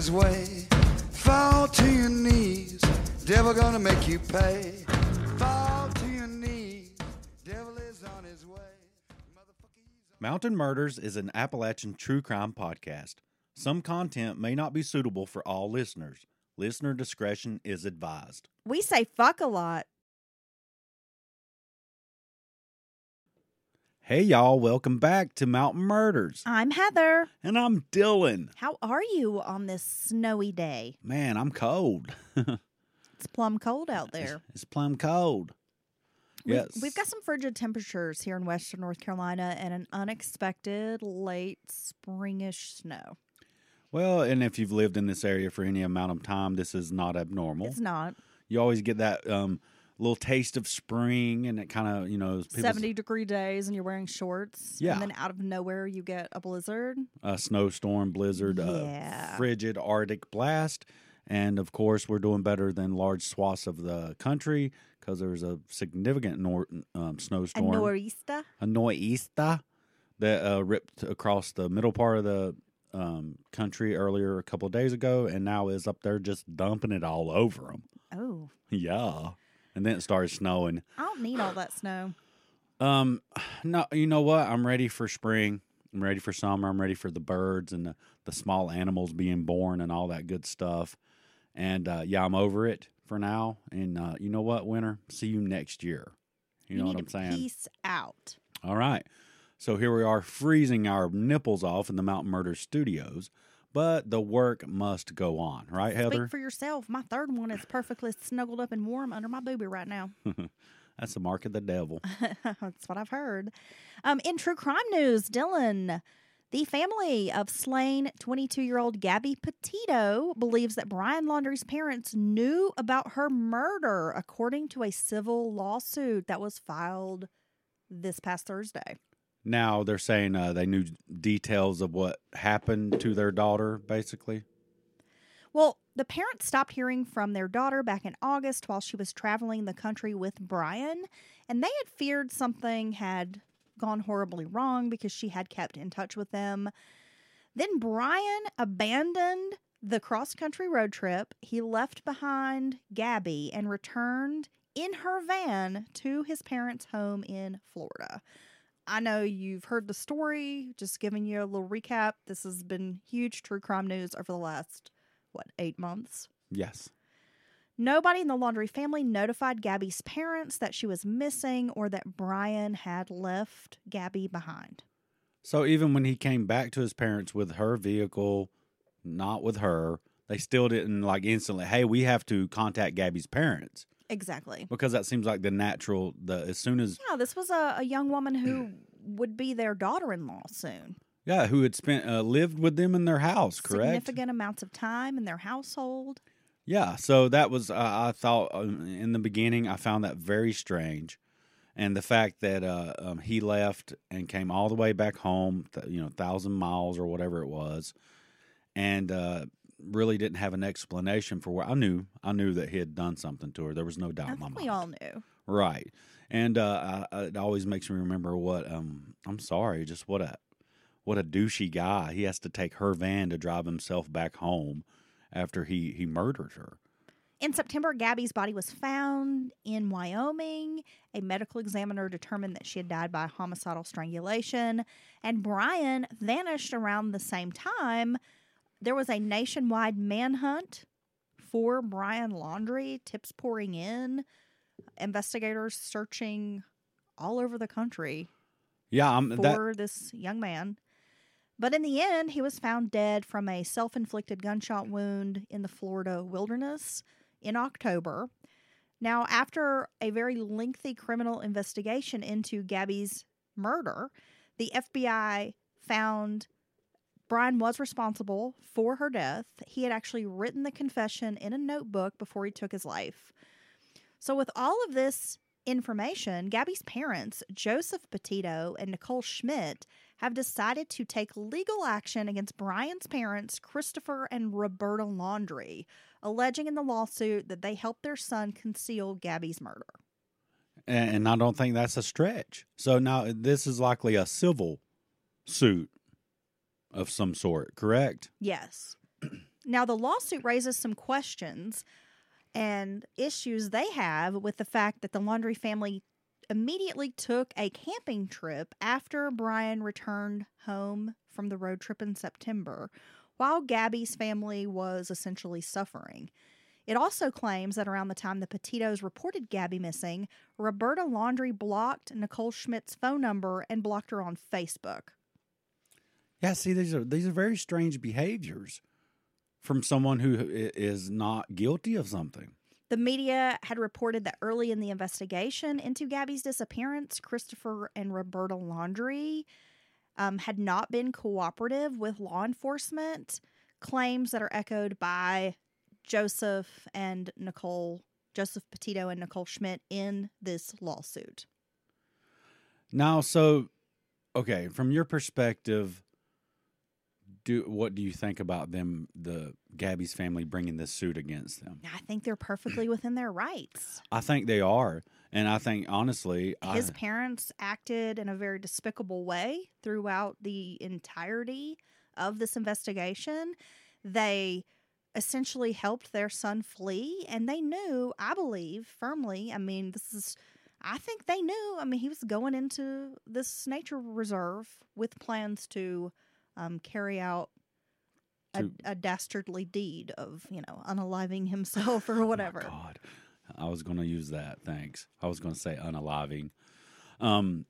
his way. Fall to your knees. Devil gonna make you pay. Fall to your knees. Devil is on his way. Motherfucker, he's on- Mountain Murders is an Appalachian true crime podcast. Some content may not be suitable for all listeners. Listener discretion is advised. We say fuck a lot. Hey, y'all, welcome back to Mountain Murders. I'm Heather. And I'm Dylan. How are you on this snowy day? Man, I'm cold. It's plumb cold out there. It's plumb cold. We've- Yes. We've got some frigid temperatures here in western North Carolina and an unexpected late springish snow. Well, and if you've lived in this area for any amount of time, this is not abnormal. It's not You always get that um, little taste of spring, and it kind of, you know, 70 degree days and you're wearing shorts. Yeah. And then out of nowhere, you get a blizzard. a snowstorm, blizzard, Yeah. a frigid Arctic blast. And of course, we're doing better than large swaths of the country because there's a significant nor- um, A snowstorm, norista. a noista, that uh, ripped across the middle part of the um, country earlier a couple of days ago, and now is up there just dumping it all over them. Oh, Yeah, and then it started snowing. I don't need all that snow. Um, no, you know what? I'm ready for spring. I'm ready for summer. I'm ready for the birds and the, the small animals being born and all that good stuff. And uh, yeah, I'm over it for now. And uh, you know what, winter? See you next year. You, know need what I'm saying? Peace out. All right. So here we are freezing our nipples off in the Mountain Murder Studios, but the work must go on, right, Heather? Speak for yourself. My third one is perfectly snuggled up and warm under my boobie right now. That's the mark of the devil. That's what I've heard. Um, in true crime news, Dylan, the family of slain 22 year old Gabby Petito believes that Brian Laundrie's parents knew about her murder, according to a civil lawsuit that was filed this past Thursday. Now they're saying uh, they knew details of what happened to their daughter, basically. Well, the parents stopped hearing from their daughter back in August while she was traveling the country with Brian, and they had feared something had gone horribly wrong because she had kept in touch with them. Then Brian abandoned the cross country road trip. He left behind Gabby and returned in her van to his parents' home in Florida. I know you've heard the story, just giving you a little recap. This has been huge true crime news over the last what, eight months? Yes. Nobody in the Laundrie family notified Gabby's parents that she was missing or that Brian had left Gabby behind. So even when he came back to his parents with her vehicle, not with her, they still didn't like instantly, hey, we have to contact Gabby's parents. Exactly. Because that seems like the natural the as soon as Yeah, this was a, a young woman who would be their daughter in law soon. yeah, who had spent uh, lived with them in their house, correct? Significant amounts of time in their household. Yeah, so that was uh, I thought um, in the beginning I found that very strange, and the fact that uh, um, he left and came all the way back home, th- you know, thousand miles or whatever it was, and uh, really didn't have an explanation for what I knew I knew that he had done something to her. There was no doubt I in my think mind. we all knew. Right. And uh, I, I- it always makes me remember what um I'm sorry, just what a what a douchey guy. He has to take her van to drive himself back home after he he murdered her. In September, Gabby's body was found in Wyoming. A medical examiner determined that she had died by homicidal strangulation, and Brian vanished around the same time. There was a nationwide manhunt for Brian Laundrie, tips pouring in, investigators searching all over the country Yeah, I'm that. for this young man. But in the end, he was found dead from a self inflicted gunshot wound in the Florida wilderness in October. Now, after a very lengthy criminal investigation into Gabby's murder, the FBI found Brian was responsible for her death. He had actually written the confession in a notebook before he took his life. So, with all of this information, Gabby's parents, Joseph Petito and Nicole Schmidt, have decided to take legal action against Brian's parents, Christopher and Roberta Laundrie, alleging in the lawsuit that they helped their son conceal Gabby's murder. and and I don't think that's a stretch. So now this is likely a civil suit of some sort, correct? Yes. now, the lawsuit raises some questions and issues they have with the fact that the Laundrie family immediately took a camping trip after Brian returned home from the road trip in September, while Gabby's family was essentially suffering. It also claims that around the time the Petitos reported Gabby missing, Roberta Laundrie blocked Nicole Schmidt's phone number and blocked her on Facebook. Yeah, see, these are these are very strange behaviors from someone who is not guilty of something. The media had reported that early in the investigation into Gabby's disappearance, Christopher and Roberta Laundrie um, had not been cooperative with law enforcement. Claims that are echoed by Joseph and Nicole, Joseph Petito and Nicole Schmidt in this lawsuit. Now, so okay, from your perspective, do what do you think about them, the Gabby's family bringing this suit against them? I think they're perfectly within their rights. I think they are, and I think honestly, His I, parents acted in a very despicable way throughout the entirety of this investigation. They essentially helped their son flee, and they knew, I believe, firmly. I mean, this is, I think they knew. I mean, he was going into this nature reserve with plans to um, carry out. A, To- a dastardly deed of you know unaliving himself or Oh whatever. God, I was going to use that. Thanks. I was going to say unaliving. Um,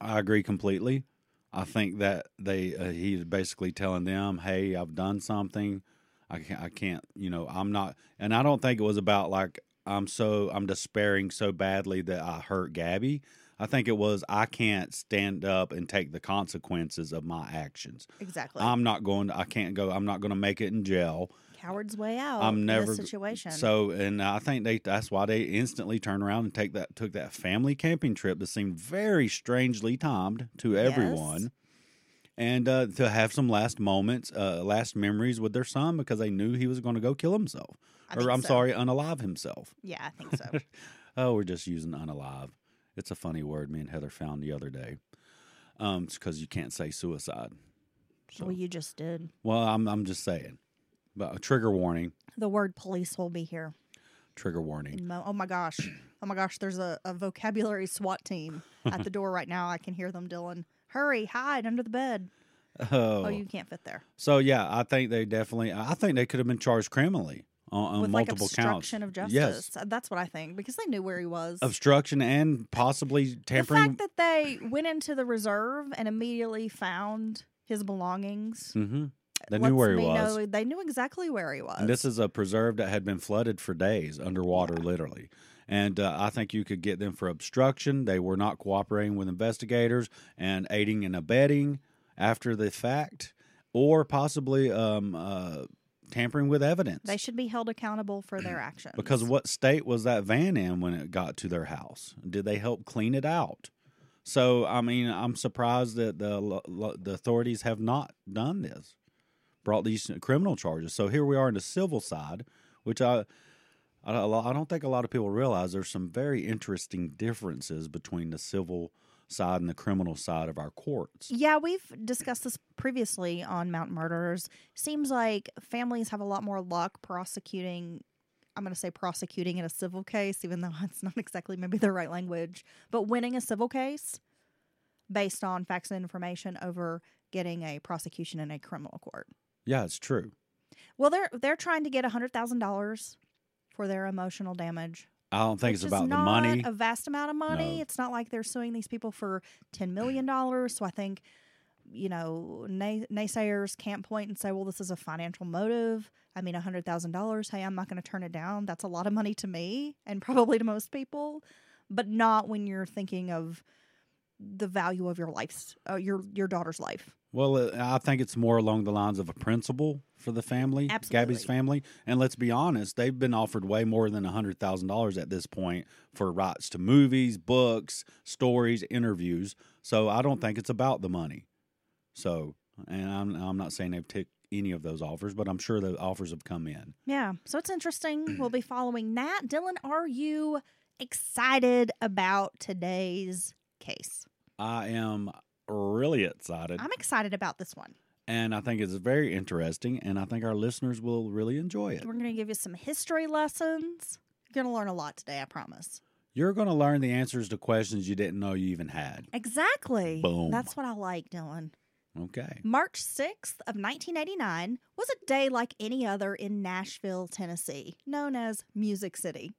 I agree completely. I think that they uh, he's basically telling them, "Hey, I've done something. I can't. I can't. You know, I'm not." And I don't think it was about like I'm so I'm despairing so badly that I hurt Gabby. I think it was I can't stand up and take the consequences of my actions. exactly. I'm not going. To, I can't go. I'm not going to make it in jail. Coward's way out. I'm in never this situation. So, and I think they that's why they instantly turned around and take that took that family camping trip that seemed very strangely timed to everyone, and uh, to have some last moments, uh, last memories with their son because they knew he was going to go kill himself, I or I'm so. sorry, unalive himself. Yeah, I think so. Oh, we're just using unalive. It's a funny word me and Heather found the other day. Um, it's because you can't say suicide. So, well, you just did. well, I'm I'm just saying, but a trigger warning. The word police will be here. Trigger warning. Oh my gosh. Oh my gosh. There's a, a vocabulary SWAT team at the door right now. I can hear them, Dylan. Hurry, hide under the bed. Oh, Oh, you can't fit there. So yeah, I think they definitely. I think they could have been charged criminally on, on With like obstruction counts. of justice. Uh, That's what I think because they knew where he was. obstruction and possibly tampering. the fact that they went into the reserve and immediately found his belongings. hmm They knew where he was. know they knew exactly where he was. And this is a preserve that had been flooded for days, underwater, literally. And uh, I think you could get them for obstruction. They were not cooperating with investigators and aiding and abetting after the fact, or possibly um, uh, tampering with evidence. they should be held accountable for their actions. Because what state was that van in when it got to their house? Did they help clean it out? So, I mean, I'm surprised that the lo- lo- the authorities have not done this, brought these criminal charges. So here we are in the civil side, which I. I I don't think a lot of people realize there's some very interesting differences between the civil side and the criminal side of our courts. Yeah, we've discussed this previously on Mountain Murders. Seems like families have a lot more luck prosecuting. I'm going to say prosecuting in a civil case, even though it's not exactly maybe the right language, but winning a civil case based on facts and information over getting a prosecution in a criminal court. Yeah, it's true. Well, they're they're trying to get hundred thousand dollars for their emotional damage. I don't think it's about the money. A vast amount of money. No. It's not like they're suing these people for ten million dollars. So I think, you know, nay- naysayers can't point and say, "Well, this is a financial motive." I mean, hundred thousand dollars. Hey, I'm not going to turn it down. That's a lot of money to me, and probably to most people, but not when you're thinking of the value of your life's, uh, your your daughter's life. Well, uh, I think it's more along the lines of a principle for the family, Gabby's family. And let's be honest, they've been offered way more than $100,000 at this point for rights to movies, books, stories, interviews. So I don't think it's about the money. So, and I'm, I'm not saying they've ticked any of those offers, but I'm sure the offers have come in. Yeah, so it's interesting. we'll be following that. Dylan, are you excited about today's case? I am really excited. I'm excited about this one. and I think it's very interesting. And I think our listeners will really enjoy it. We're going to give you some history lessons. You're going to learn a lot today, I promise. You're going to learn the answers to questions you didn't know you even had. Exactly. Boom. That's what I like, Dylan. Okay. March 6th of 1989 was a day like any other in Nashville, Tennessee, known as Music City.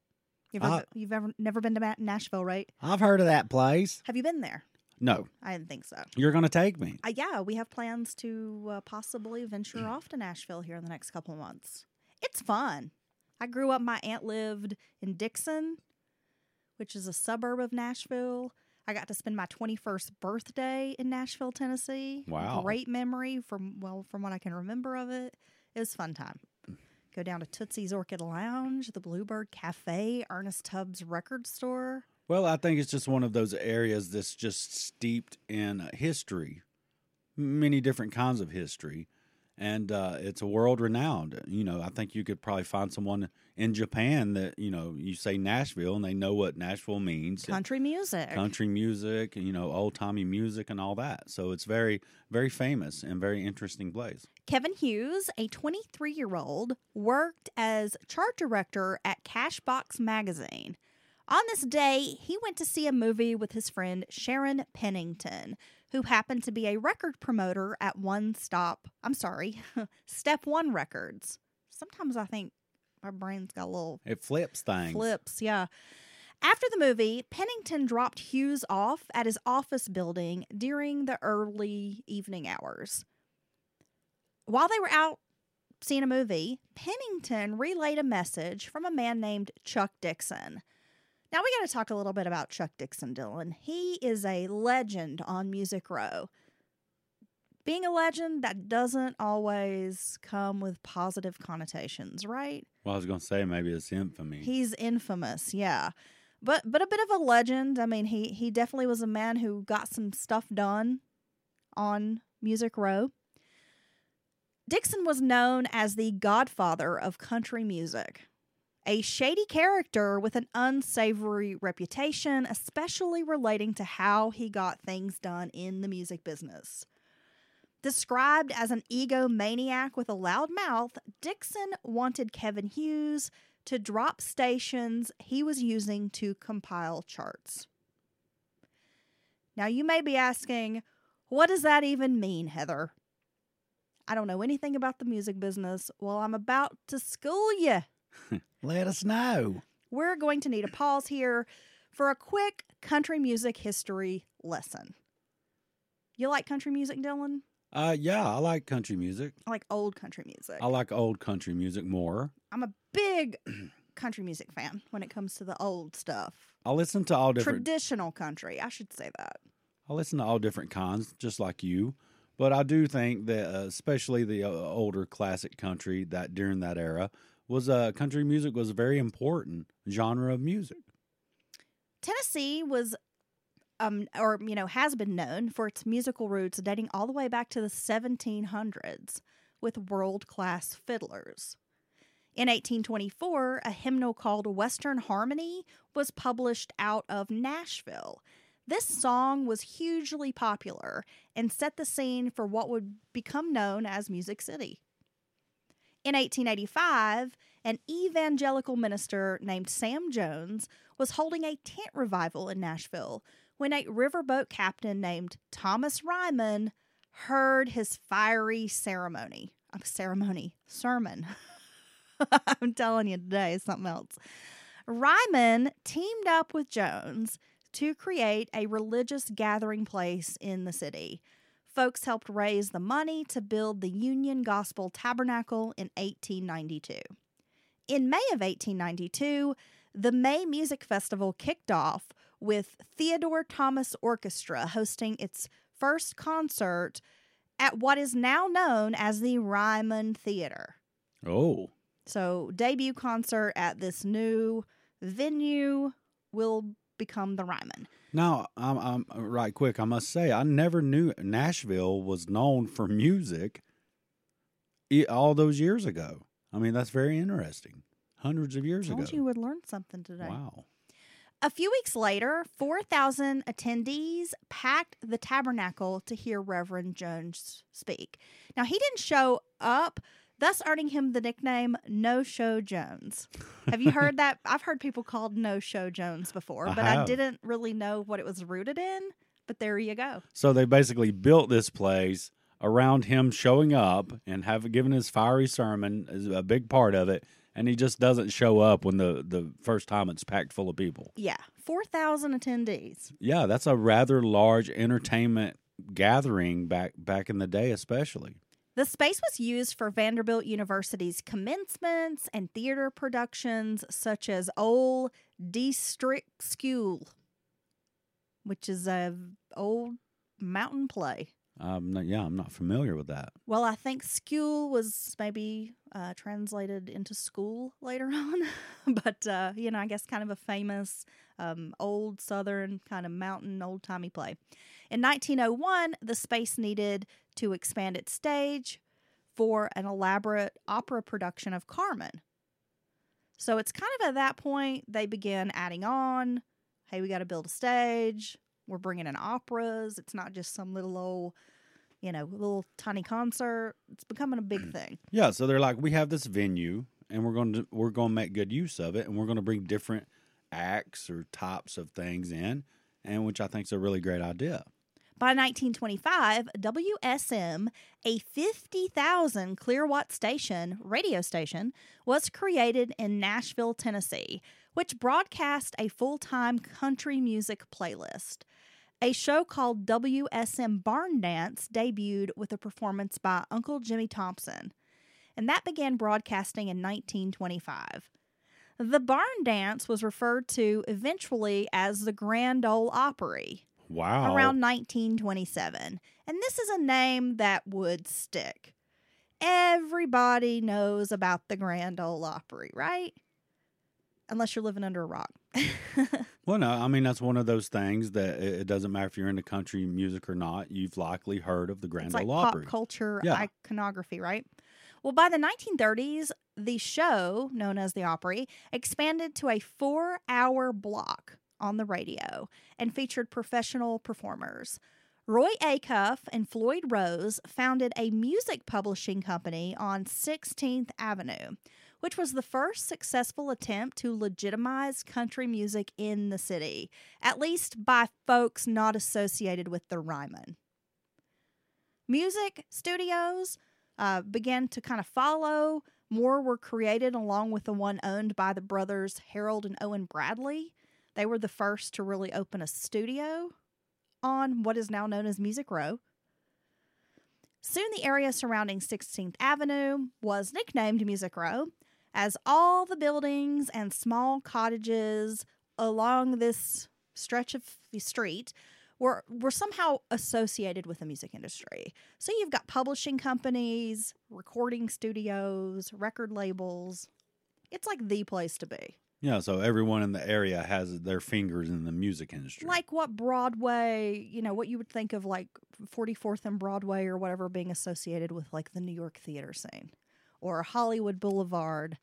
You've ever, Uh, you've ever never been to Nashville, right? I've heard of that place. Have you been there? No, I didn't think so. you're going to take me. Uh, yeah, we have plans to uh, possibly venture off to Nashville here in the next couple of months. It's fun. I grew up, my aunt lived in Dickson, which is a suburb of Nashville. I got to spend my 21st birthday in Nashville, Tennessee. Wow. Great memory from, well, from what I can remember of it. It was a fun time. Go down to Tootsie's Orchid Lounge, the Bluebird Cafe, Ernest Tubbs Record Store. Well, I think it's just one of those areas that's just steeped in history, many different kinds of history. And uh, it's a world renowned. You know, I think you could probably find someone in Japan that, you know, you say Nashville and they know what Nashville means. Country music. country music, you know, old timey music and all that. So it's very, very famous and very interesting place. Kevin Hughes, a 23 year old, worked as chart director at Cashbox Magazine. On this day, he went to see a movie with his friend Sharon Pennington, who happened to be a record promoter at One Stop, I'm sorry, Step One Records. Sometimes I think my brain's got a little It flips things. flips, yeah. After the movie, Pennington dropped Hughes off at his office building during the early evening hours. While they were out seeing a movie, Pennington relayed a message from a man named Chuck Dixon. Now we got to talk a little bit about Chuck Dixon, Dylan. He is a legend on Music Row. Being a legend, that doesn't always come with positive connotations, right? Well, I was going to say maybe it's infamy. He's infamous, yeah. But but a bit of a legend. I mean, he he definitely was a man who got some stuff done on Music Row. Dixon was known as the godfather of country music. A shady character with an unsavory reputation, especially relating to how he got things done in the music business. Described as an egomaniac with a loud mouth, Dixon wanted Kevin Hughes to drop stations he was using to compile charts. Now, you may be asking, what does that even mean, Heather? I don't know anything about the music business. Well, I'm about to school you. Let us know. We're going to need a pause here for a quick country music history lesson. You like country music, Dylan? Uh, yeah, I like country music. I like old country music. I like old country music more. I'm a big country music fan when it comes to the old stuff. I listen to all different. Traditional country, I should say that. I listen to all different kinds, just like you. But I do think that, uh, especially the uh, older classic country that during that era was uh, country music was a very important genre of music. Tennessee was um or you know has been known for its musical roots dating all the way back to the 1700s with world-class fiddlers. In 1824, a hymnal called Western Harmony was published out of Nashville. This song was hugely popular and set the scene for what would become known as Music City. In 1885, an evangelical minister named Sam Jones was holding a tent revival in Nashville when a riverboat captain named Thomas Ryman heard his fiery ceremony. uh, ceremony, sermon. I'm telling you today something else. Ryman teamed up with Jones to create a religious gathering place in the city. Folks helped raise the money to build the Union Gospel Tabernacle in 1892. In May of 1892, the May Music Festival kicked off with Theodore Thomas Orchestra hosting its first concert at what is now known as the Ryman Theater. Oh, So, debut concert at this new venue will become the Ryman. Now I'm, I'm uh, right quick. I must say, I never knew Nashville was known for music all those years ago. I mean, that's very interesting. Hundreds of years Told ago. you would learn something today. Wow. A few weeks later, 4,000 attendees packed the tabernacle to hear Reverend Jones speak. Now, he didn't show up, thus earning him the nickname No Show Jones. Have you heard that? I've heard people called No Show Jones before, I but I didn't really know what it was rooted in. But there you go. So they basically built this place around him showing up and have given his fiery sermon is a big part of it, and he just doesn't show up when the the first time it's packed full of people. Yeah, 4,000 attendees. Yeah, that's a rather large entertainment gathering back back in the day, especially. The space was used for Vanderbilt University's commencements and theater productions such as Old District School, which is a old mountain play. Um, yeah, I'm not familiar with that. Well, I think school was maybe uh, translated into school later on, but uh, you know, I guess kind of a famous um, old Southern kind of mountain old timey play. In 1901, the space needed to expand its stage for an elaborate opera production of Carmen. So it's kind of at that point they begin adding on. Hey, we got to build a stage. We're bringing in operas. It's not just some little old you know, little tiny concert. It's becoming a big thing. Yeah, so they're like, we have this venue, and we're going to we're going to make good use of it, and we're going to bring different acts or types of things in, and which I think is a really great idea. By 1925, WSM, a 50,000 clearwatt station, radio station, was created in Nashville, Tennessee, which broadcast a full time country music playlist. A show called WSM Barn Dance debuted with a performance by Uncle Jimmy Thompson, and that began broadcasting in 1925. The barn dance was referred to eventually as the Grand Ole Opry Wow. around 1927. And this is a name that would stick. Everybody knows about the Grand Ole Opry, right? Unless you're living under a rock. Well, no, I mean that's one of those things that it doesn't matter if you're into country music or not. You've likely heard of the Grand it's like Ole pop Opry. culture Yeah. iconography, right? Well, by the 1930s, the show, known as the Opry, expanded to a four hour block on the radio and featured professional performers. Roy Acuff and Floyd Rose founded a music publishing company on 16th Avenue, which was the first successful attempt to legitimize country music in the city, at least by folks not associated with the Ryman. Music studios uh, began to kind of follow. More were created along with the one owned by the brothers Harold and Owen Bradley. They were the first to really open a studio on what is now known as Music Row. Soon, the area surrounding 16th Avenue was nicknamed Music Row, as all the buildings and small cottages along this stretch of the street were were somehow associated with the music industry. So you've got publishing companies, recording studios, record labels. It's like the place to be. yeah, so everyone in the area has their fingers in the music industry. Like what Broadway, you know, what you would think of like 44th and Broadway or whatever being associated with like the New York theater scene or Hollywood Boulevard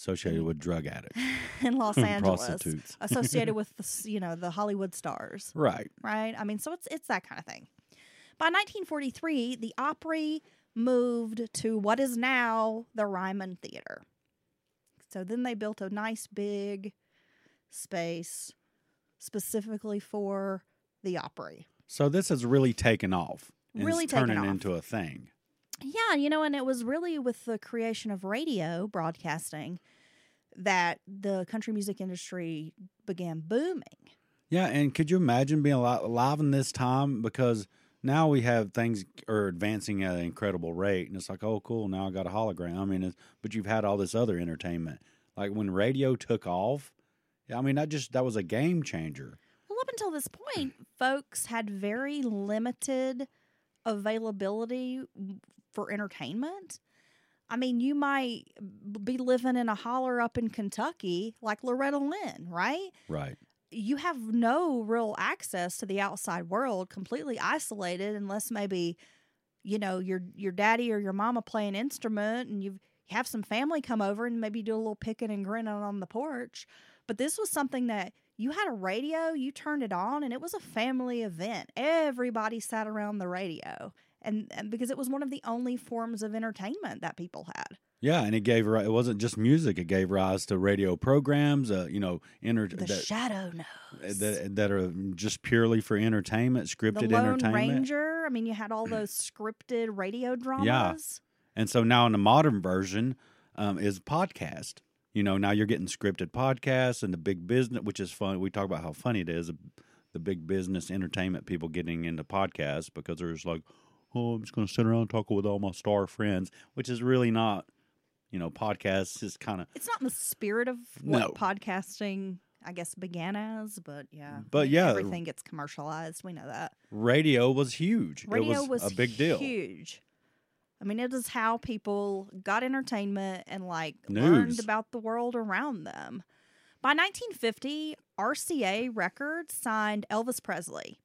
associated with drug addicts, in Los hmm, Angeles. prostitutes. associated with the, you know, the Hollywood stars. right? right? I mean, so it's it's that kind of thing. By 1943, the Opry moved to what is now the Ryman Theater. So then they built a nice big space specifically for the Opry. So this has really taken off. and Really turning off. into a thing. Yeah, you know, and it was really with the creation of radio broadcasting that the country music industry began booming. Yeah, and could you imagine being alive in this time? Because now we have things are advancing at an incredible rate, and it's like, oh, cool, now I got a hologram. I mean, it's, but you've had all this other entertainment. Like when radio took off, I mean, that just that was a game changer. Well, up until this point, folks had very limited availability for entertainment. I mean, you might be living in a holler up in Kentucky like Loretta Lynn, right? Right. You have no real access to the outside world, completely isolated, unless maybe, you know, your your daddy or your mama play an instrument and you have some family come over and maybe do a little picking and grinning on the porch. But this was something that you had a radio, you turned it on, and it was a family event. Everybody sat around the radio, and, and because it was one of the only forms of entertainment that people had. Yeah, and it gave it wasn't just music; it gave rise to radio programs. Uh, you know, enter The that, Shadow Knows. that that are just purely for entertainment, scripted the Lone entertainment. Ranger. I mean, you had all those scripted radio dramas. Yeah, And so now in the modern version um, is podcast. You know, now you're getting scripted podcasts and the big business, which is fun. We talk about how funny it is, the big business entertainment people getting into podcasts because they're like, oh, I'm just going to sit around and talk with all my star friends, which is really not, you know, podcasts is kind of, It's not in the spirit of what No. podcasting, I guess, began as, but yeah. But yeah. everything gets commercialized. We know that. radio was huge. Radio it was, was, a big deal. Huge. I mean, it is how people got entertainment and like learned about the world around them. By 1950, RCA Records signed Elvis Presley.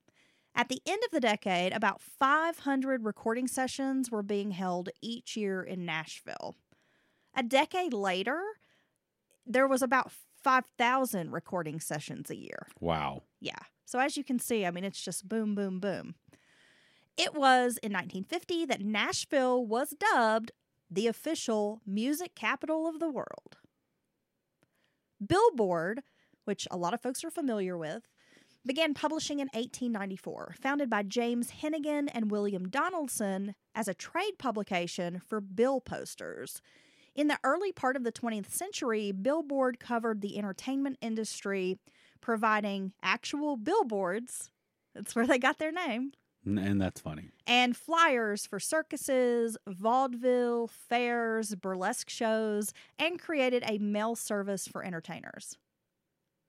At the end of the decade, about 500 recording sessions were being held each year in Nashville. A decade later, there was about 5,000 recording sessions a year. Wow. Yeah. So as you can see, I mean, it's just boom, boom, boom. It was in 1950 that Nashville was dubbed the official music capital of the world. Billboard, which a lot of folks are familiar with, began publishing in 1894, founded by James Hennegan and William Donaldson as a trade publication for bill posters. In the early part of the 20th century, Billboard covered the entertainment industry, providing actual billboards. That's where they got their name. And that's funny. And flyers for circuses, vaudeville, fairs, burlesque shows, and created a mail service for entertainers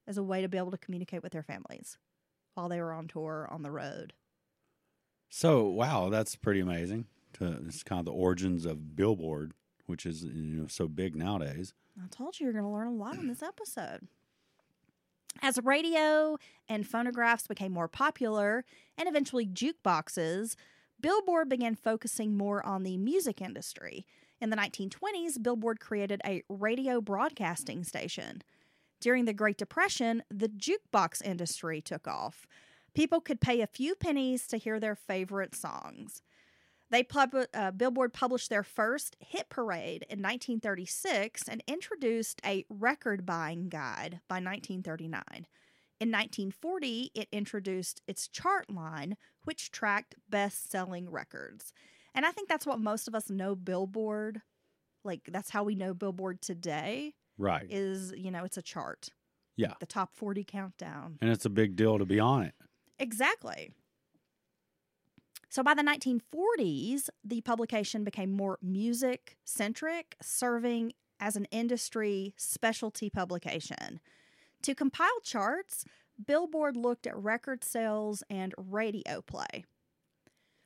as a way to be able to communicate with their families while they were on tour on the road. So, wow, that's pretty amazing. To, it's kind of the origins of Billboard, which is you know so big nowadays. I told you you're going to learn a lot in this episode. As radio and phonographs became more popular, and eventually jukeboxes, Billboard began focusing more on the music industry. In the 1920s, Billboard created a radio broadcasting station. During the Great Depression, the jukebox industry took off. People could pay a few pennies to hear their favorite songs. They pub- uh, Billboard published their first hit parade in 1936 and introduced a record buying guide by 1939. In 1940, it introduced its chart line, which tracked best selling records. And I think that's what most of us know Billboard. Like, that's how we know Billboard today Right. is, you know, it's a chart. Yeah. The top 40 countdown. and it's a big deal to be on it. Exactly. So by the 1940s, the publication became more music centric, serving as an industry specialty publication. To compile charts, Billboard looked at record sales and radio play.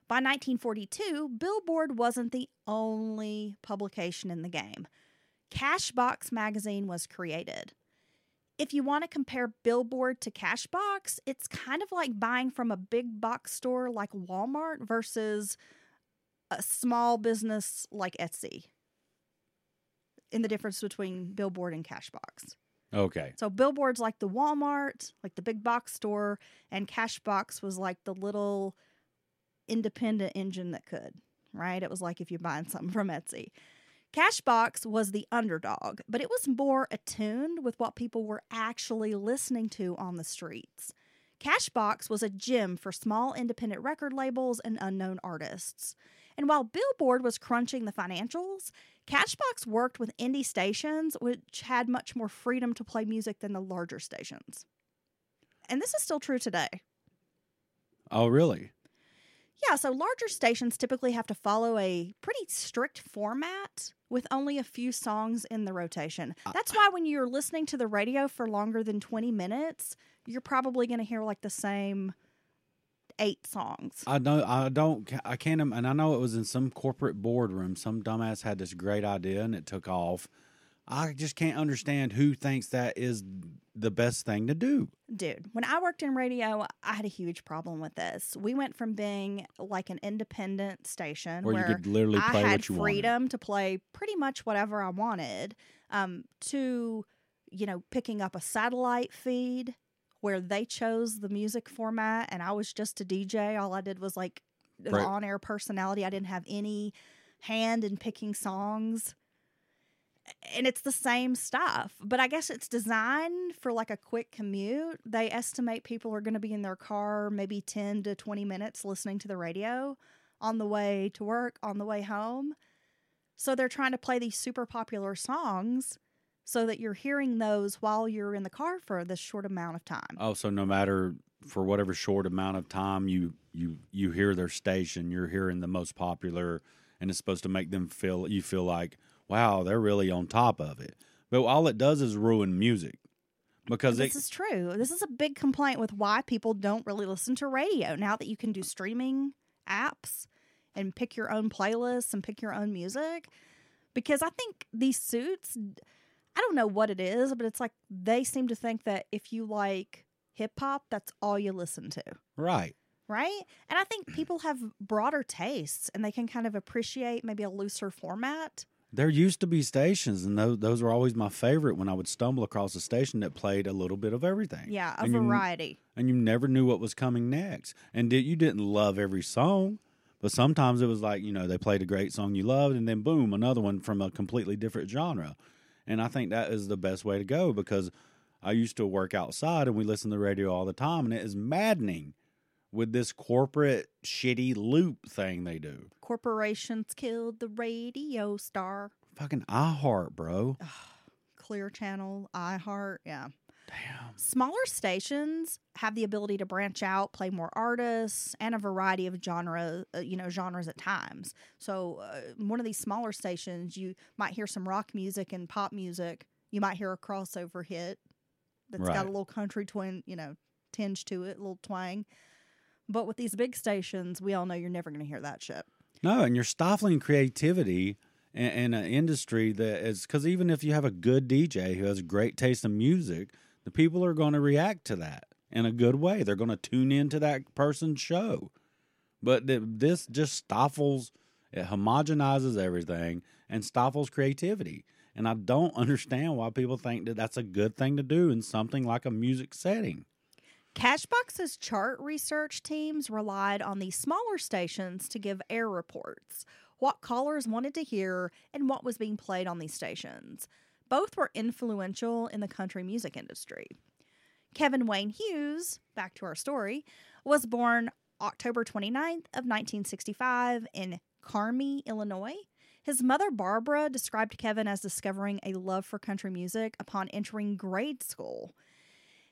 By 1942, Billboard wasn't the only publication in the game. Cashbox magazine was created if you want to compare Billboard to Cashbox, it's kind of like buying from a big box store like Walmart versus a small business like Etsy. In the difference between Billboard and Cashbox. Okay. So Billboard's like the Walmart, like the big box store, and Cashbox was like the little independent engine that could, right? It was like if you're buying something from Etsy. Cashbox was the underdog, but it was more attuned with what people were actually listening to on the streets. Cashbox was a gym for small independent record labels and unknown artists. And while Billboard was crunching the financials, Cashbox worked with indie stations, which had much more freedom to play music than the larger stations. And this is still true today. Oh, really? Yeah, so larger stations typically have to follow a pretty strict format with only a few songs in the rotation. Uh, That's why when you're listening to the radio for longer than 20 minutes, you're probably going to hear like the same eight songs. I don't. I don't. I can't. And I know it was in some corporate boardroom. Some dumbass had this great idea and it took off. I just can't understand who thinks that is the best thing to do. Dude, when I worked in radio, I had a huge problem with this. We went from being like an independent station Where where, you could literally I play had what you wanted. freedom to play pretty much whatever I wanted, um, to you know picking up a satellite feed where they chose the music format and I was just a DJ. All I did was like the Right. on-air personality. I didn't have any hand in picking songs. And it's the same stuff, but I guess it's designed for like a quick commute. They estimate people are going to be in their car maybe 10 to 20 minutes listening to the radio on the way to work, on the way home. So they're trying to play these super popular songs so that you're hearing those while you're in the car for this short amount of time. Oh, so no matter for whatever short amount of time you you you hear their station, you're hearing the most popular, and it's supposed to make them feel you feel like wow they're really on top of it. But all it does is ruin music because this it, is true. This is a big complaint with why people don't really listen to radio now that you can do streaming apps and pick your own playlists and pick your own music. Because I think these suits, I don't know what it is, but it's like they seem to think that if you like hip hop, that's all you listen to. right. Right. And I think people have broader tastes and they can kind of appreciate maybe a looser format. There used to be stations, and those those were always my favorite. When I would stumble across a station that played a little bit of everything, Yeah, a And you- variety. and you never knew what was coming next. And did, you didn't love every song, but sometimes it was like you know they played a great song you loved, and then boom, another one from a completely different genre. And I think that is the best way to go because I used to work outside and we listen to the radio all the time, and it is maddening with this corporate shitty loop thing they do. Corporations killed the radio star. Fucking iHeart, bro. Clear Channel, iHeart, yeah. Damn. Smaller stations have the ability to branch out, play more artists, and a variety of genre, uh, you know, genres at times. So, uh, one of these smaller stations, you might hear some rock music and pop music. You might hear a crossover hit that's got a little country twin, you know, tinge to it, a little twang. But with these big stations, we all know you're never going to hear that shit. No, and you're stifling creativity in, in an industry that is because even if you have a good DJ who has a great taste in music, the people are going to react to that in a good way. They're going to tune into that person's show. But th- this just stifles, it homogenizes everything and stifles creativity. And I don't understand why people think that that's a good thing to do in something like a music setting. Cashbox's chart research teams relied on these smaller stations to give air reports, what callers wanted to hear, and what was being played on these stations. Both were influential in the country music industry. Kevin Wayne Hughes, back to our story, was born October 29th of 1965 in Carmi, Illinois. His mother Barbara described Kevin as discovering a love for country music upon entering grade school.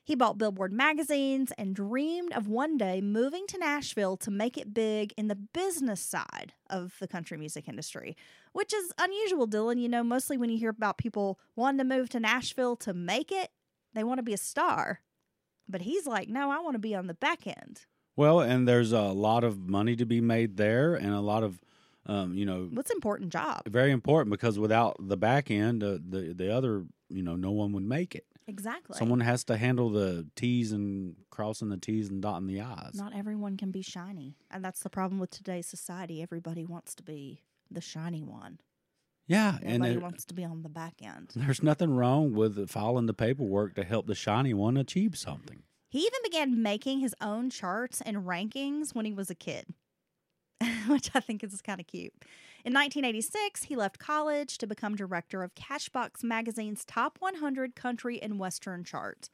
He bought Billboard magazines and dreamed of one day moving to Nashville to make it big in the business side of the country music industry, which is unusual, Dylan. You know, mostly when you hear about people wanting to move to Nashville to make it, they want to be a star. But he's like, no, I want to be on the back end. Well, and there's a lot of money to be made there and a lot of, um, you know, What's important job? very important because without the back end, uh, the the other, you know, no one would make it. Exactly. Someone has to handle the T's and crossing the T's and dotting the I's. Not everyone can be shiny. And that's the problem with today's society. Everybody wants to be the shiny one. yeah, and Nobody wants to be on the back end. there's nothing wrong with filing the paperwork to help the shiny one achieve something. He even began making his own charts and rankings when he was a kid, which I think is kind of cute. In 1986, he left college to become director of Cashbox Magazine's Top 100 Country and Western chart.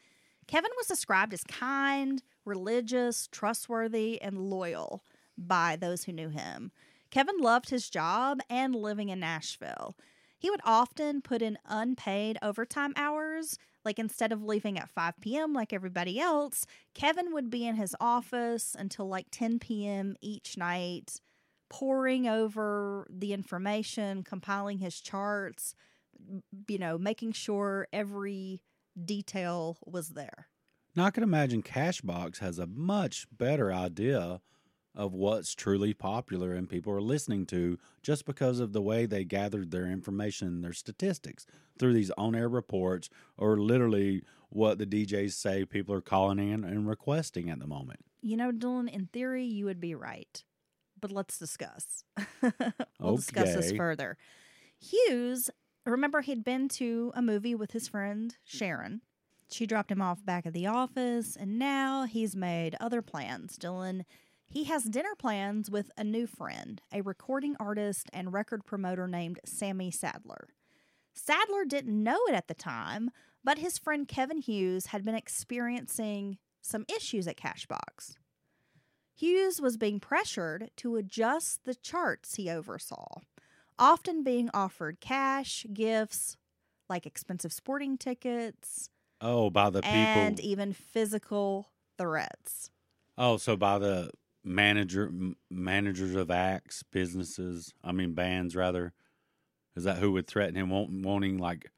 Kevin was described as kind, religious, trustworthy, and loyal by those who knew him. Kevin loved his job and living in Nashville. He would often put in unpaid overtime hours. Like instead of leaving at 5 p.m. like everybody else, Kevin would be in his office until like 10 p.m. each night, poring over the information, compiling his charts, you know, making sure every detail was there. Now I can imagine Cashbox has a much better idea of what's truly popular and people are listening to just because of the way they gathered their information their statistics through these on-air reports or literally what the DJs say people are calling in and requesting at the moment. You know, Dylan, in theory, you would be right. But let's discuss. we'll discuss this further. Hughes, remember, he'd been to a movie with his friend Sharon. She dropped him off back at the office, and now he's made other plans. Dylan, he has dinner plans with a new friend, a recording artist and record promoter named Sammy Sadler. Sadler didn't know it at the time, but his friend Kevin Hughes had been experiencing some issues at Cashbox. Hughes was being pressured to adjust the charts he oversaw, often being offered cash, gifts, like expensive sporting tickets, Oh, by the people. and even physical threats. oh, so by the manager m- managers of acts, businesses, I mean bands rather. Is that who would threaten him wanting like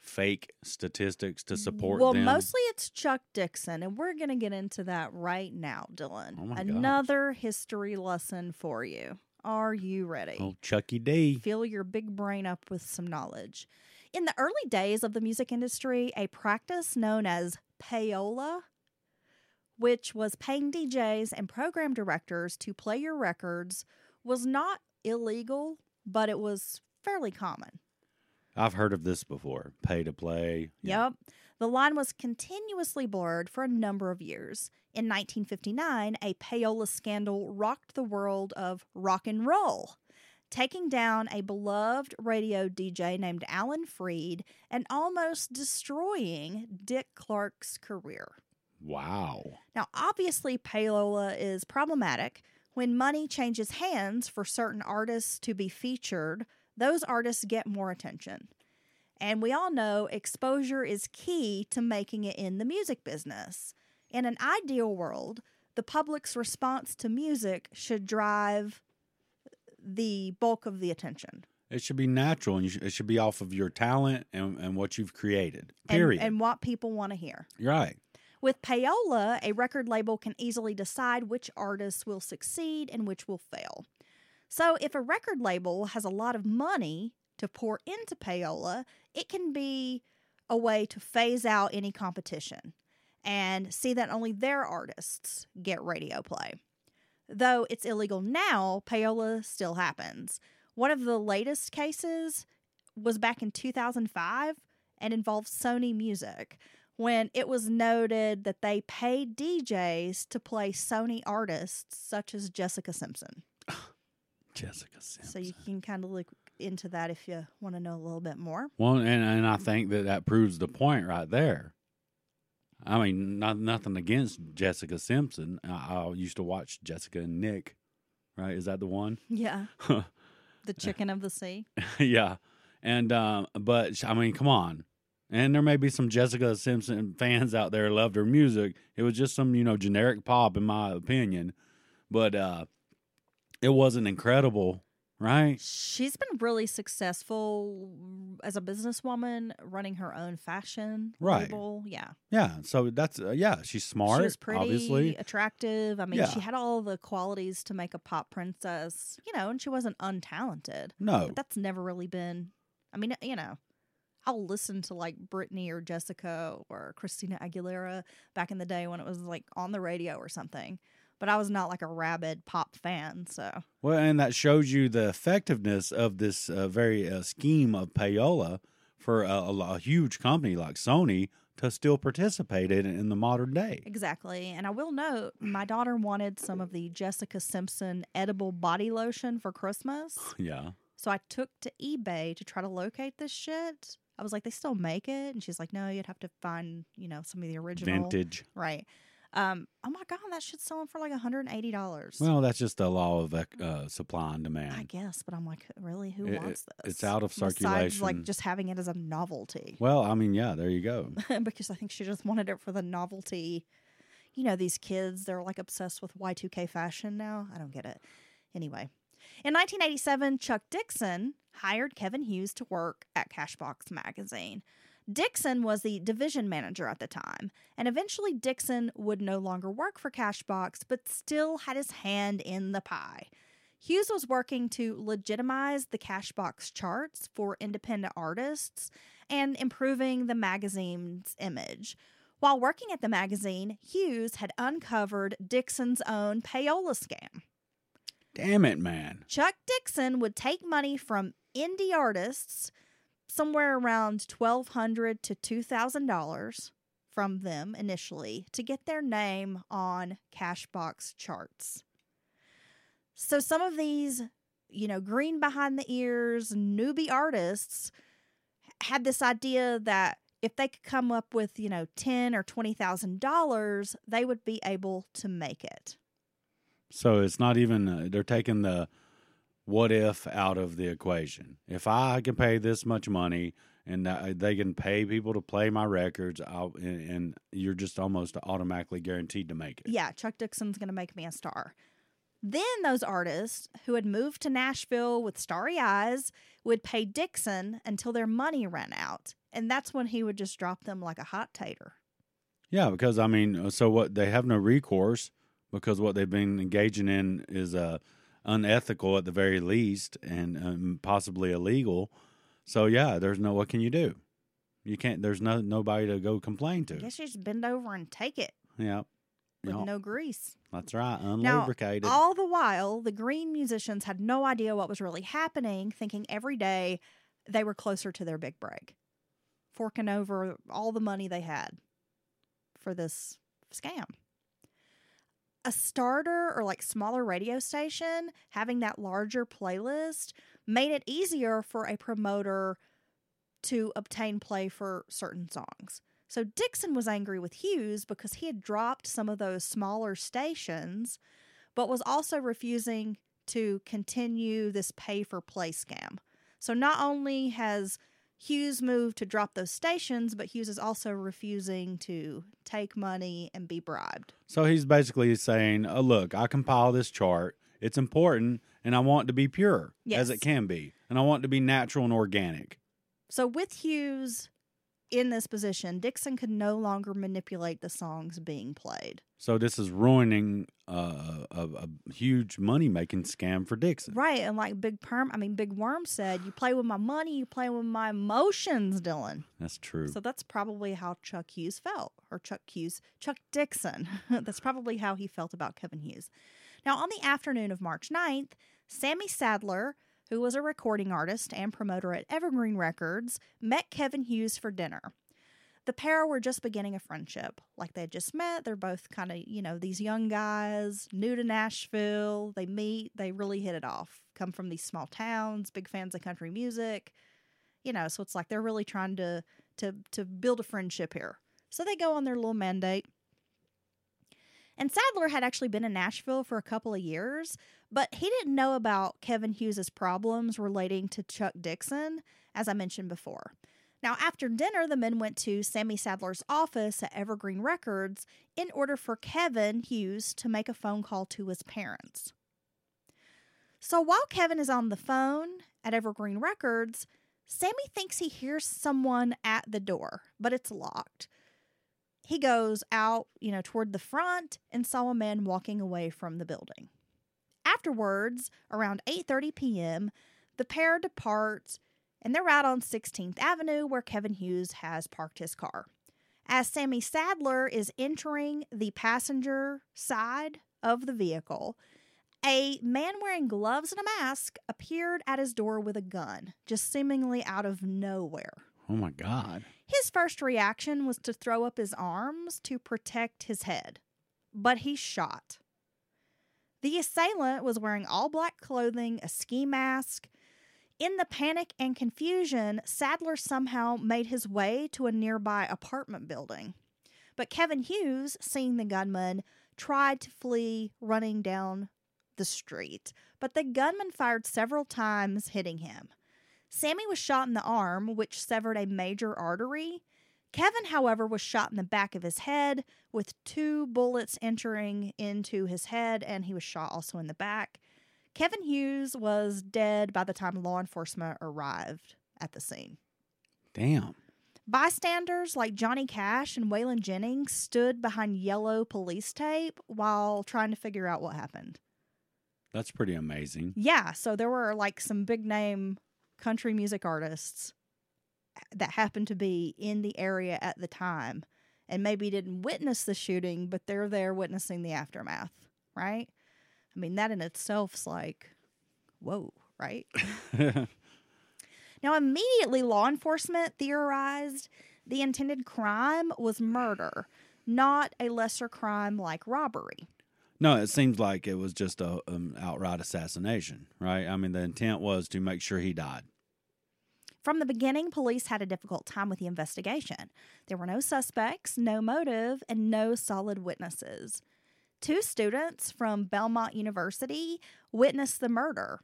fake statistics to support well, them? mostly it's Chuck Dixon, and we're going to get into that right now, Dylan. Oh my gosh. Another history lesson for you. Are you ready? Oh, Chucky D. Fill your big brain up with some knowledge. In the early days of the music industry, a practice known as payola, which was paying DJs and program directors to play your records, was not illegal, but it was fairly common. I've heard of this before. Pay to play. Yeah. Yep. The line was continuously blurred for a number of years. In 1959, a payola scandal rocked the world of rock and roll, taking down a beloved radio DJ named Alan Freed and almost destroying Dick Clark's career. Wow. Now, obviously, payola is problematic. When money changes hands for certain artists to be featured, those artists get more attention. And we all know exposure is key to making it in the music business. In an ideal world, the public's response to music should drive the bulk of the attention. It should be natural and you should, it should be off of your talent and, and what you've created. and- Period. And, what people want to hear. Right. With payola, a record label can easily decide which artists will succeed and which will fail. So, if a record label has a lot of money to pour into payola, it can be a way to phase out any competition and see that only their artists get radio play. Though it's illegal now, payola still happens. One of the latest cases was back in 2005 and involved Sony Music when it was noted that they paid DJs to play Sony artists such as Jessica Simpson. Jessica Simpson. So you can kind of look into that if you want to know a little bit more. Well, and, and I think that that proves the point right there. I mean, not nothing against Jessica Simpson. I, I used to watch Jessica and Nick. Right? Is that the one? Yeah. The chicken of the sea. yeah. And um, but I mean, come on. And there may be some Jessica Simpson fans out there who loved her music. It was just some, you know, generic pop in my opinion. But uh it wasn't incredible, right? She's been really successful as a businesswoman running her own fashion Right. label. Yeah. Yeah. So that's uh, yeah, she's smart, she was pretty obviously. attractive. I mean, Yeah. she had all the qualities to make a pop princess, you know, and she wasn't untalented. No. But that's never really been. I mean, you know, I'll listen to like Britney or Jessica or Christina Aguilera back in the day when it was like on the radio or something. But I was not like a rabid pop fan. So Well, and that shows you the effectiveness of this uh, very uh, scheme of payola for a, a, a huge company like Sony to still participate in in the modern day. exactly. And I will note, my daughter wanted some of the Jessica Simpson edible body lotion for Christmas. Yeah. So I took to eBay to try to locate this shit. I was like, they still make it, and she's like, no, you'd have to find, you know, some of the original Vintage. Right. Um, oh my god, that shit's selling for like hundred and eighty dollars. Well, that's just the law of uh, supply and demand. I guess, but I'm like, really, who It- wants this? it's out of Besides, circulation. like just having it as a novelty. Well, I mean, yeah, there you go. because I think she just wanted it for the novelty. You know, these kids, they're like obsessed with Y2K fashion now. I don't get it. Anyway, in 1987, Chuck Dixon hired Kevin Hughes to work at Cashbox magazine. Dixon was the division manager at the time, and eventually Dixon would no longer work for Cashbox, but still had his hand in the pie. Hughes was working to legitimize the Cashbox charts for independent artists and improving the magazine's image. While working at the magazine, Hughes had uncovered Dixon's own payola scam. Damn it, man. Chuck Dixon would take money from indie artists, somewhere around $1,200 to two thousand dollars from them initially, to get their name on Cashbox charts. So some of these, you know, green behind the ears newbie artists had this idea that if they could come up with, you know, ten or twenty thousand dollars, they would be able to make it. So it's not even, uh, they're taking the what if out of the equation. If I can pay this much money and they can pay people to play my records, I'll, and, and you're just almost automatically guaranteed to make it. yeah, Chuck Dixon's going to make me a star. Then those artists who had moved to Nashville with starry eyes would pay Dixon until their money ran out. And that's when he would just drop them like a hot tater. Yeah, because I mean, so what they have no recourse because what they've been engaging in is uh, unethical at the very least and um, possibly illegal. So yeah, there's no what can you do? You can't. There's no nobody to go complain I to. guess you just bend over and take it Yeah, with no grease. that's right. Now, Unlubricated. all the while, the green musicians had no idea what was really happening, thinking every day they were closer to their big break, forking over all the money they had for this scam. A starter or like smaller radio station having that larger playlist made it easier for a promoter to obtain play for certain songs. So Dixon was angry with Hughes because he had dropped some of those smaller stations, but was also refusing to continue this pay for play scam. So not only has Hughes moved to drop those stations, but Hughes is also refusing to take money and be bribed. so he's basically saying, oh, "Look, I compile this chart. It's important, and I want it to be pure as it can be, and I want it to be natural and organic." So with Hughes in this position, Dixon could no longer manipulate the songs being played. So this is ruining uh, a, a huge money making scam for Dixon. Right, and like Big Perm, I mean Big Worm said, "You play with my money, you play with my emotions, Dylan." That's true. So that's probably how Chuck Hughes felt, or Chuck Hughes, Chuck Dixon. that's probably how he felt about Kevin Hughes. Now, on the afternoon of March 9th, Sammy Sadler, who was a recording artist and promoter at Evergreen Records, met Kevin Hughes for dinner. The pair were just beginning a friendship. Like they had just met. They're both kind of, you know, these young guys, new to Nashville. They meet, they really hit it off. Come from these small towns, big fans of country music. You know, so it's like they're really trying to to to build a friendship here. So they go on their little mandate. And Sadler had actually been in Nashville for a couple of years, but he didn't know about Kevin Hughes's problems relating to Chuck Dixon, as I mentioned before. Now, after dinner, the men went to Sammy Sadler's office at Evergreen Records in order for Kevin Hughes to make a phone call to his parents. So while Kevin is on the phone at Evergreen Records, Sammy thinks he hears someone at the door, but it's locked. He goes out, you know, toward the front and saw a man walking away from the building. Afterwards, around 8:30 p.m., the pair departs and they're out on 16th Avenue where Kevin Hughes has parked his car. As Sammy Sadler is entering the passenger side of the vehicle, a man wearing gloves and a mask appeared at his door with a gun, just seemingly out of nowhere. oh my God. His first reaction was to throw up his arms to protect his head, but he shot. The assailant was wearing all black clothing, a ski mask. In the panic and confusion, Sadler somehow made his way to a nearby apartment building. But Kevin Hughes, seeing the gunman, tried to flee running down the street, but the gunman fired several times, hitting him. Sammy was shot in the arm, which severed a major artery. Kevin, however, was shot in the back of his head with two bullets entering into his head, and he was shot also in the back. Kevin Hughes was dead by the time law enforcement arrived at the scene. Damn. Bystanders like Johnny Cash and Waylon Jennings stood behind yellow police tape while trying to figure out what happened. That's pretty amazing. Yeah, so there were like some big name country music artists uh, that happened to be in the area at the time and maybe didn't witness the shooting, but they're there witnessing the aftermath, right? I mean, that in itself's like, whoa, right? now, immediately, law enforcement theorized the intended crime was murder, not a lesser crime like robbery. No, it seems like it was just a um, outright assassination, right? I mean, the intent was to make sure he died. From the beginning, police had a difficult time with the investigation. There were no suspects, no motive, and no solid witnesses. Two students from Belmont University witnessed the murder.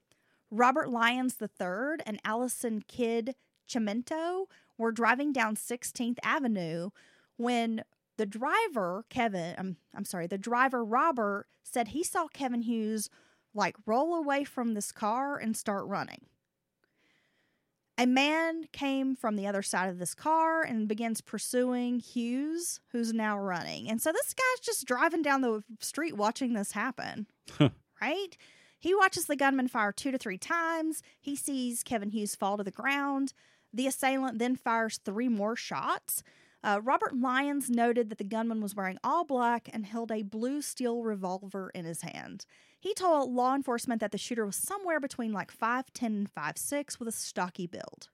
Robert Lyons III and Allison Kidd Chimento were driving down 16th Avenue when the driver, Kevin, I'm, I'm sorry, the driver, Robert, said he saw Kevin Hughes like roll away from this car and start running. A man came from the other side of this car and begins pursuing Hughes, who's now running. And so this guy's just driving down the street watching this happen, right? He watches the gunman fire two to three times. He sees Kevin Hughes fall to the ground. The assailant then fires three more shots. Uh, Robert Lyons noted that the gunman was wearing all black and held a blue steel revolver in his hand. He told law enforcement that the shooter was somewhere between like 5'10 and 5'6 with a stocky build.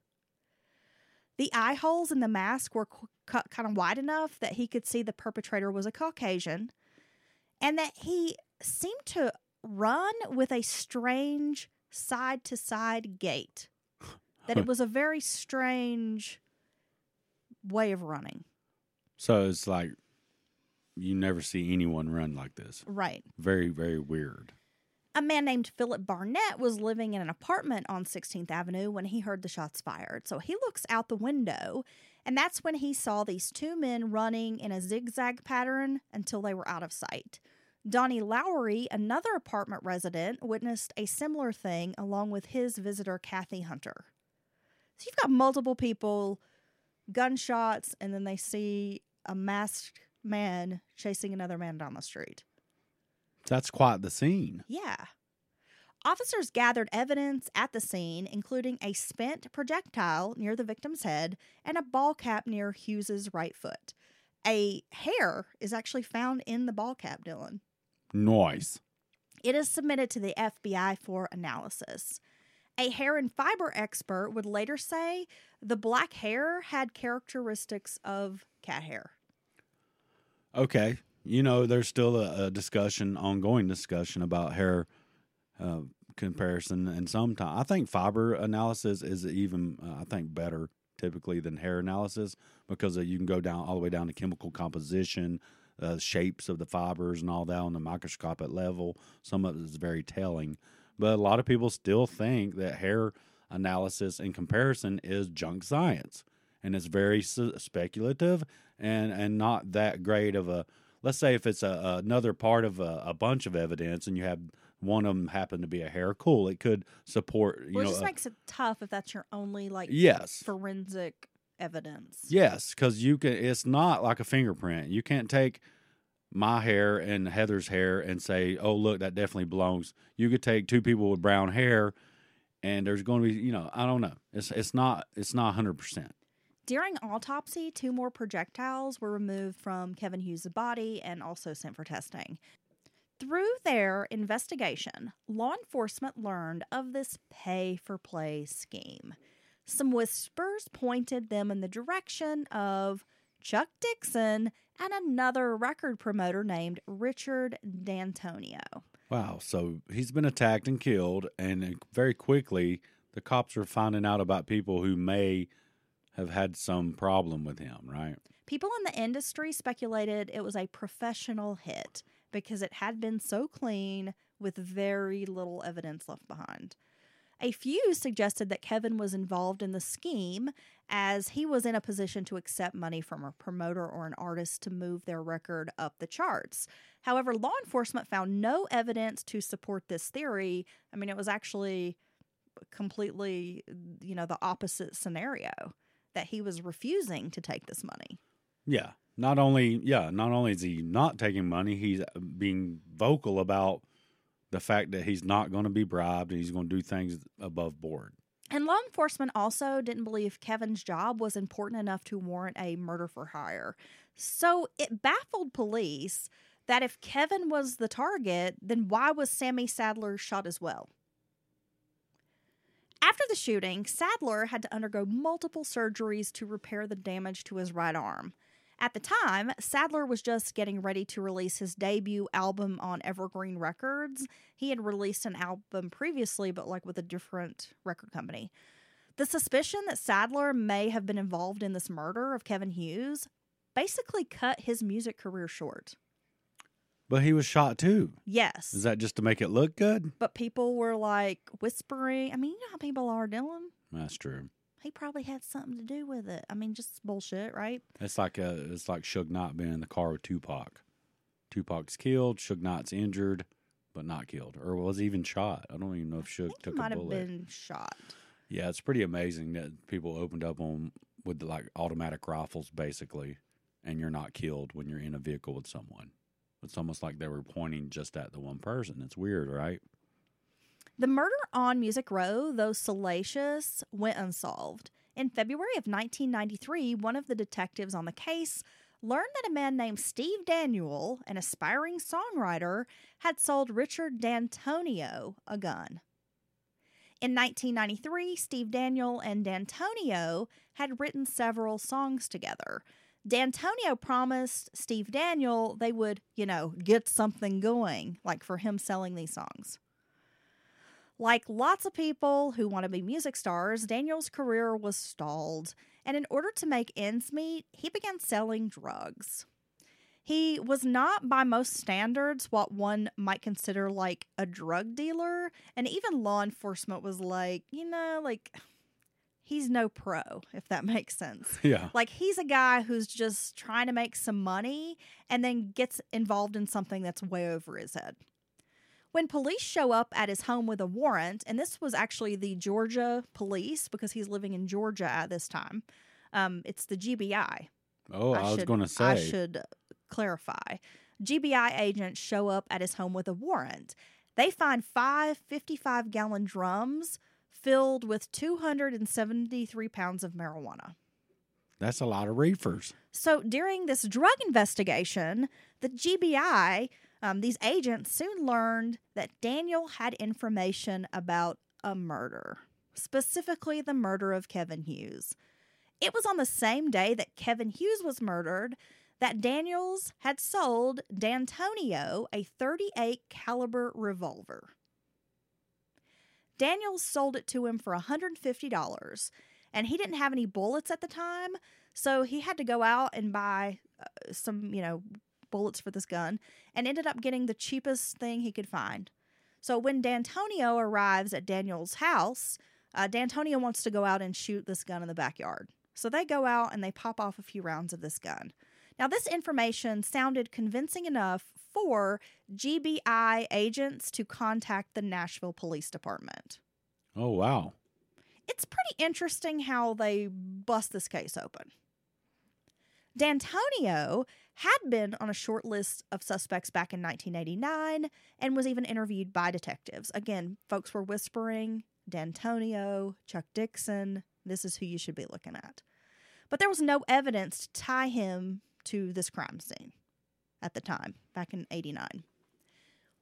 The eye holes in the mask were cut kind of wide enough that he could see the perpetrator was a Caucasian and that he seemed to run with a strange side to side gait. That it was a very strange way of running. So it's like you never see anyone run like this. Right. Very, very weird. A man named Philip Barnett was living in an apartment on 16th Avenue when he heard the shots fired. So he looks out the window, and that's when he saw these two men running in a zigzag pattern until they were out of sight. Donnie Lowry, another apartment resident, witnessed a similar thing along with his visitor, Kathy Hunter. So you've got multiple people, gunshots, and then they see a masked man chasing another man down the street. That's quite the scene. Yeah. Officers gathered evidence at the scene, including a spent projectile near the victim's head and a ball cap near Hughes's right foot. A hair is actually found in the ball cap, Dylan. Noise. It is submitted to the FBI for analysis. A hair and fiber expert would later say the black hair had characteristics of cat hair. Okay. You know, there's still a, a discussion, ongoing discussion about hair uh, comparison, and sometimes I think fiber analysis is even, uh, I think, better typically than hair analysis because uh, you can go down all the way down to chemical composition, uh, shapes of the fibers, and all that on the microscopic level. Some of it is very telling, but a lot of people still think that hair analysis in comparison is junk science, and it's very speculative and and not that great of a let's say if it's a, another part of a, a, bunch of evidence and you have one of them happen to be a hair cool it could support you Well, know just a- makes it tough if that's your only like yes. forensic evidence. yes because you can it's not like a fingerprint. You can't take my hair and heather's hair and say oh look that definitely belongs you could take two people with brown hair and there's going to be you know i don't know. It's it's not it's not 100% During autopsy, two more projectiles were removed from Kevin Hughes' body and also sent for testing. Through their investigation, law enforcement learned of this pay for play scheme. Some whispers pointed them in the direction of Chuck Dixon and another record promoter named Richard D'Antonio. Wow. So he's been attacked and killed, and very quickly the cops are finding out about people who may have had some problem with him, right? People in the industry speculated it was a professional hit because it had been so clean with very little evidence left behind. A few suggested that Kevin was involved in the scheme as he was in a position to accept money from a promoter or an artist to move their record up the charts. However, law enforcement found no evidence to support this theory. I mean, it was actually completely, you know, the opposite scenario that he was refusing to take this money. Yeah. Not only, yeah, not only is he not taking money, he's uh, being vocal about the fact that he's not going to be bribed and he's going to do things above board. And law enforcement also didn't believe Kevin's job was important enough to warrant a murder for hire. So it baffled police that if Kevin was the target, then why was Sammy Sadler shot as well? After the shooting, Sadler had to undergo multiple surgeries to repair the damage to his right arm. At the time, Sadler was just getting ready to release his debut album on Evergreen Records. He had released an album previously, but like with a different record company. The suspicion that Sadler may have been involved in this murder of Kevin Hughes basically cut his music career short. But he was shot too. Yes. Is that just to make it look good? but people were like whispering. I mean, you know how people are, Dylan? That's true. He probably had something to do with it. I mean, just bullshit, right? It's like uh it's like Suge Knight being in the car with Tupac. Tupac's killed, Suge Knight's injured, but not killed, or was he even shot? I don't even know if Suge took might a have bullet. been shot. Yeah, it's pretty amazing that people opened up on with like automatic rifles, basically, and you're not killed when you're in a vehicle with someone. It's almost like they were pointing just at the one person. It's weird, right? The murder on Music Row, though salacious, went unsolved. In February of 1993, one of the detectives on the case learned that a man named Steve Daniel, an aspiring songwriter, had sold Richard D'Antonio a gun. In 1993, Steve Daniel and D'Antonio had written several songs together. D'Antonio promised Steve Daniel they would, you know, get something going, like for him selling these songs. Like lots of people who want to be music stars, Daniel's career was stalled, and in order to make ends meet, he began selling drugs. He was not, by most standards, what one might consider like a drug dealer, and even law enforcement was like, you know, like he's no pro, if that makes sense. Yeah. Like he's a guy who's just trying to make some money and then gets involved in something that's way over his head. When police show up at his home with a warrant, and this was actually the Georgia police because he's living in Georgia at this time, um, it's the GBI. Oh, I, was going to say. I should clarify. GBI agents show up at his home with a warrant. They find five 55 gallon drums filled with 273 pounds of marijuana. That's a lot of reefers. So during this drug investigation, the GBI, um, these agents soon learned that Daniel had information about a murder, specifically the murder of Kevin Hughes. It was on the same day that Kevin Hughes was murdered that Daniels had sold D'Antonio a 38 caliber revolver. Daniels sold it to him for $150 and he didn't have any bullets at the time, so he had to go out and buy uh, some, you know, bullets for this gun and ended up getting the cheapest thing he could find. So when D'Antonio arrives at Daniel's house, uh, D'Antonio wants to go out and shoot this gun in the backyard. So they go out and they pop off a few rounds of this gun. Now, this information sounded convincing enough for GBI agents to contact the Nashville Police Department. Oh, wow. It's pretty interesting how they bust this case open. D'Antonio had been on a short list of suspects back in 1989 and was even interviewed by detectives. Again, folks were whispering D'Antonio, Chuck Dixon, this is who you should be looking at. But there was no evidence to tie him to this crime scene at the time, back in 89.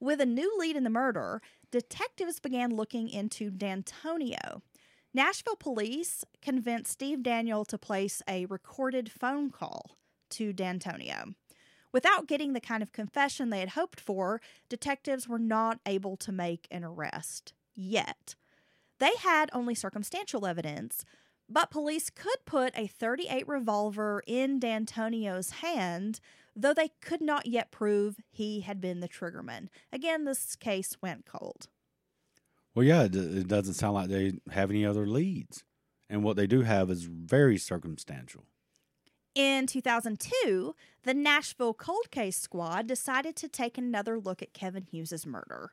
With a new lead in the murder, detectives began looking into D'Antonio. Nashville police convinced Steve Daniel to place a recorded phone call to D'Antonio. Without getting the kind of confession they had hoped for, detectives were not able to make an arrest yet. They had only circumstantial evidence, But police could put a 38 revolver in D'Antonio's hand, though they could not yet prove he had been the triggerman. Again, this case went cold. Well, yeah, it, doesn't sound like they have any other leads. And what they do have is very circumstantial. In 2002, the Nashville Cold Case Squad decided to take another look at Kevin Hughes's murder.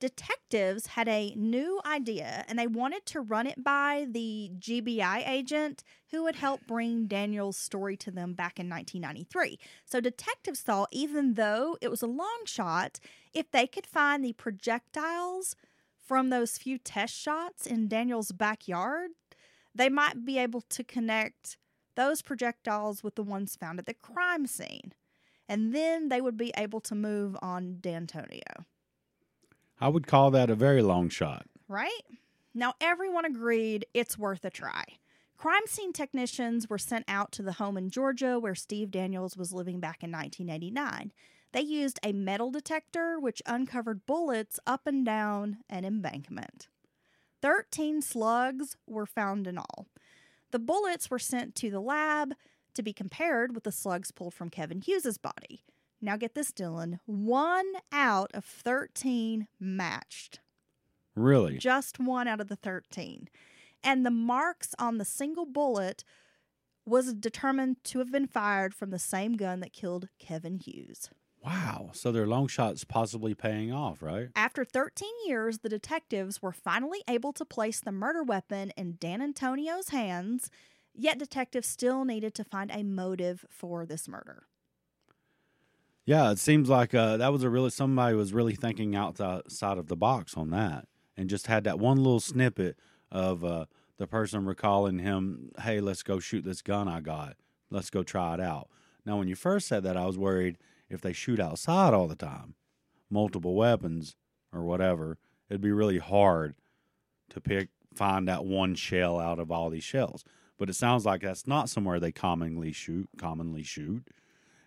Detectives had a new idea and they wanted to run it by the GBI agent who would help bring Daniel's story to them back in 1993. So, detectives thought even though it was a long shot, if they could find the projectiles from those few test shots in Daniel's backyard, they might be able to connect those projectiles with the ones found at the crime scene. And then they would be able to move on D'Antonio. I would call that a very long shot. Right? Now, everyone agreed it's worth a try. Crime scene technicians were sent out to the home in Georgia where Steve Daniels was living back in 1989. They used a metal detector which uncovered bullets up and down an embankment. 13 slugs were found in all. The bullets were sent to the lab to be compared with the slugs pulled from Kevin Hughes's body. Now get this, Dylan. One out of 13 matched. Really? Just one out of the 13. And the marks on the single bullet was determined to have been fired from the same gun that killed Kevin Hughes. Wow. So their long shot's possibly paying off, right? After 13 years, the detectives were finally able to place the murder weapon in D'Antonio's hands, yet detectives still needed to find a motive for this murder. Yeah, it seems like uh, that was a really somebody was really thinking outside of the box on that, and just had that one little snippet of uh, the person recalling him, "Hey, let's go shoot this gun I got. Let's go try it out." Now, when you first said that, I was worried if they shoot outside all the time, multiple weapons or whatever, it'd be really hard to pick find that one shell out of all these shells. But it sounds like that's not somewhere they commonly shoot, commonly shoot,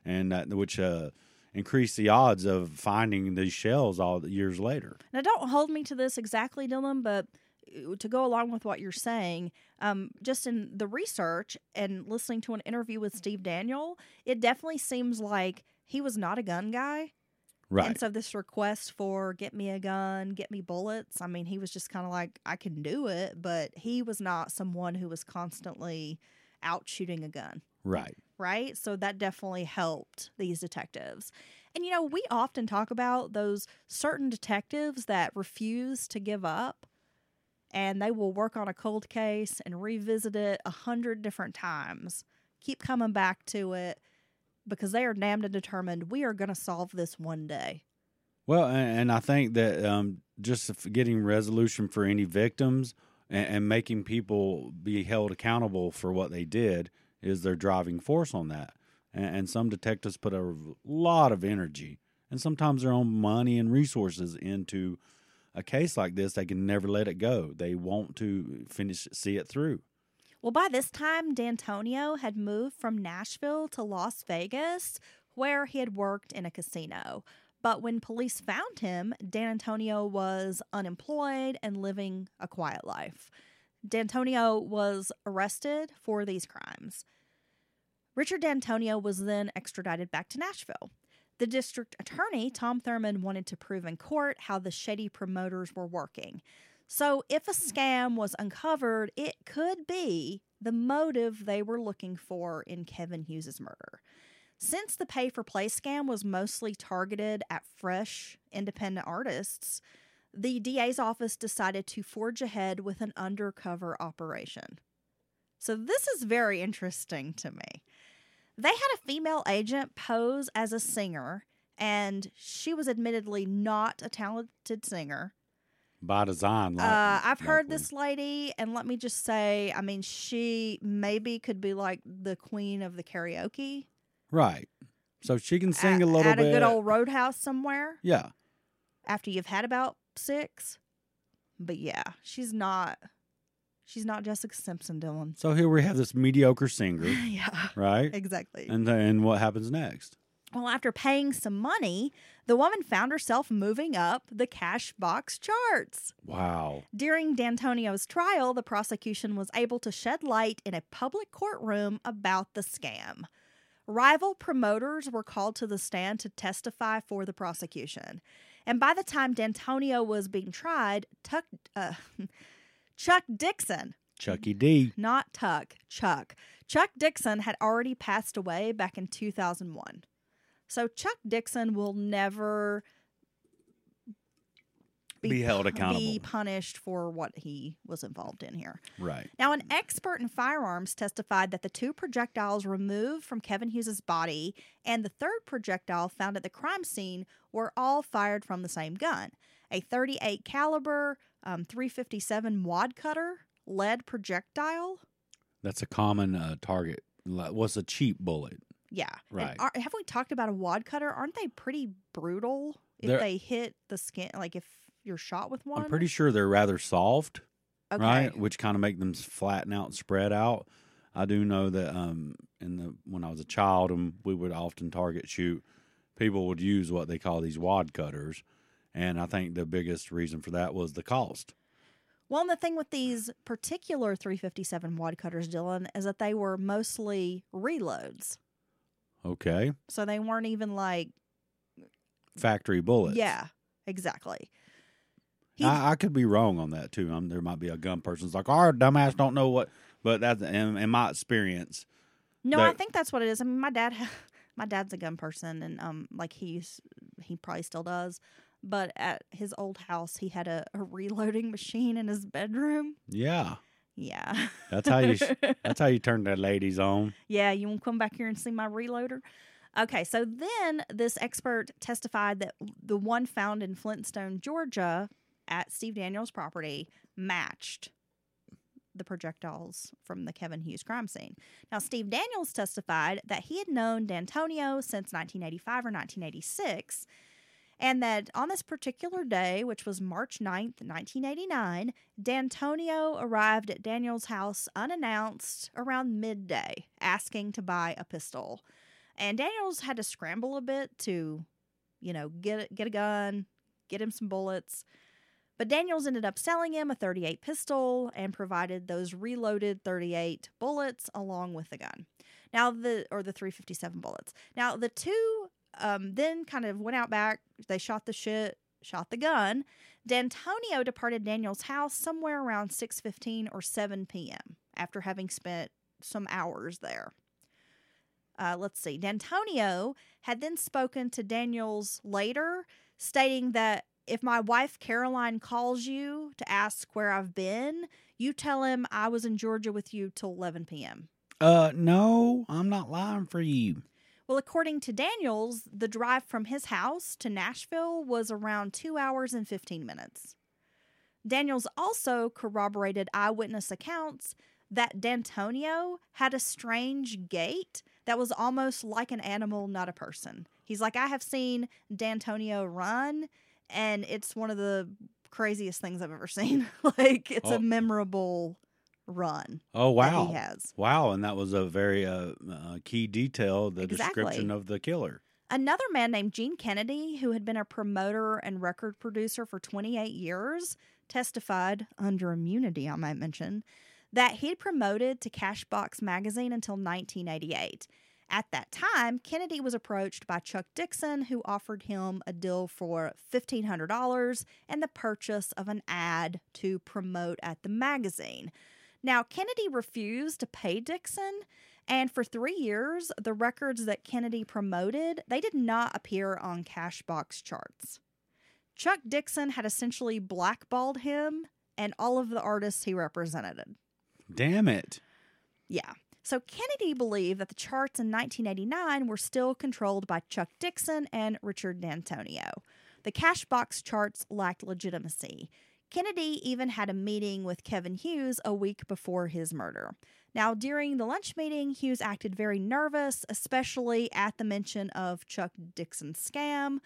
and that which uh, increase the odds of finding these shells all the years later. Now, don't hold me to this exactly, Dylan, but uh, to go along with what you're saying, um, just in the research and listening to an interview with Steve Daniel, it definitely seems like he was not a gun guy. Right. And so this request for get me a gun, get me bullets, I mean, he was just kind of like, I can do it, but he was not someone who was constantly out shooting a gun. Right. Right. So that definitely helped these detectives. And, you know, we often talk about those certain detectives that refuse to give up and they will work on a cold case and revisit it a hundred different times, keep coming back to it because they are damned and determined we are going to solve this one day. Well, and, I think that um, just getting resolution for any victims and, and, making people be held accountable for what they did is their driving force on that. And, and some detectives put a lot of energy and sometimes their own money and resources into a case like this. They can never let it go. They want to finish, see it through. Well, by this time, D'Antonio had moved from Nashville to Las Vegas, where he had worked in a casino. But when police found him, D'Antonio was unemployed and living a quiet life. D'Antonio was arrested for these crimes. Richard D'Antonio was then extradited back to Nashville. The district attorney, Tom Thurman, wanted to prove in court how the shady promoters were working. So, if a scam was uncovered, it could be the motive they were looking for in Kevin Hughes's murder. Since the pay for play scam was mostly targeted at fresh, independent artists, the DA's office decided to forge ahead with an undercover operation. So, this is very interesting to me. They had a female agent pose as a singer, and she was admittedly not a talented singer by design. Like, uh, I've heard this lady, and let me just say, I mean, she maybe could be like the queen of the karaoke. Right. So she can sing at, a little at bit. At a good old roadhouse somewhere. Yeah. After you've had about six. But yeah, she's not. She's not Jessica Simpson, Dylan. So here we have this mediocre singer. yeah. Right. Exactly. And then what happens next? Well, after paying some money, the woman found herself moving up the Cashbox charts. Wow. During D'Antonio's trial, the prosecution was able to shed light in a public courtroom about the scam. Rival promoters were called to the stand to testify for the prosecution. And by the time D'Antonio was being tried, Tuck, uh, Chuck Dixon, Chucky D. not Tuck, Chuck, Chuck Dixon had already passed away back in 2001. So Chuck Dixon will never Be held accountable. be punished for what he was involved in here. Right. Now, an expert in firearms testified that the two projectiles removed from Kevin Hughes's body and the third projectile found at the crime scene were all fired from the same gun, a 38 caliber um, 357 wad cutter lead projectile. That's a common uh, target. What's a cheap bullet? Yeah, Right. are- have we talked about a wad cutter? Aren't they pretty brutal if They're- they hit the skin? Like if you're shot with one. I'm pretty sure they're rather soft, okay. right? Which kind of make them flatten out and spread out. I do know that um, in the when I was a child and we would often target shoot, people would use what they call these wad cutters, and I think the biggest reason for that was the cost. Well, and the thing with these particular 357 wad cutters, Dylan, is that they were mostly reloads. Okay, So they weren't even like, factory bullets. yeah, exactly. I, I could be wrong on that too. Um, there might be a gun person's like, "Our dumbass don't know what," but that's in, in my experience. no, I think that's what it is. I mean, my dad, my dad's a gun person, and um, like he's he probably still does. But at his old house, he had a, a reloading machine in his bedroom. Yeah, Yeah, that's how you. sh- that's how you turn that ladies on. Yeah, you want to come back here and see my reloader? Okay, so then this expert testified that the one found in Flintstone, Georgia, at Steve Daniels' property matched the projectiles from the Kevin Hughes crime scene. Now, Steve Daniels testified that he had known D'Antonio since 1985 or 1986, and that on this particular day, which was March 9th, 1989, D'Antonio arrived at Daniel's house unannounced around midday, asking to buy a pistol. And Daniels had to scramble a bit to, you know, get get a gun, get him some bullets. But Daniels ended up selling him a 38 pistol and provided those reloaded 38 bullets along with the gun. Now the or the 357 bullets. Now the two um, then kind of went out back. They shot the shit, shot the gun. D'Antonio departed Daniel's house somewhere around 6:15 or 7 p.m. after having spent some hours there. Uh, let's see. D'Antonio had then spoken to Daniels later, stating that if my wife Caroline calls you to ask where I've been, you tell him I was in Georgia with you till 11 p.m. Uh, no, I'm not lying for you. Well, according to Daniels, the drive from his house to Nashville was around two hours and 15 minutes. Daniels also corroborated eyewitness accounts that D'Antonio had a strange gait that was almost like an animal, not a person. He's like, I have seen D'Antonio run, and it's one of the craziest things I've ever seen. like, it's Oh. a memorable run Oh wow, he has. wow, and that was a very uh, uh, key detail. The Exactly. description of the killer. Another man named Gene Kennedy, who had been a promoter and record producer for 28 years, testified under immunity, I might mention, that he'd promoted to Cashbox magazine until 1988. At that time, Kennedy was approached by Chuck Dixon, who offered him a deal for $1,500 and the purchase of an ad to promote at the magazine. Now, Kennedy refused to pay Dixon, and for three years, the records that Kennedy promoted, they did not appear on Cashbox charts. Chuck Dixon had essentially blackballed him and all of the artists he represented. Damn it! Yeah. So Kennedy believed that the charts in 1989 were still controlled by Chuck Dixon and Richard D'Antonio. The Cashbox charts lacked legitimacy. Kennedy even had a meeting with Kevin Hughes a week before his murder. Now, during the lunch meeting, Hughes acted very nervous, especially at the mention of Chuck Dixon's scam.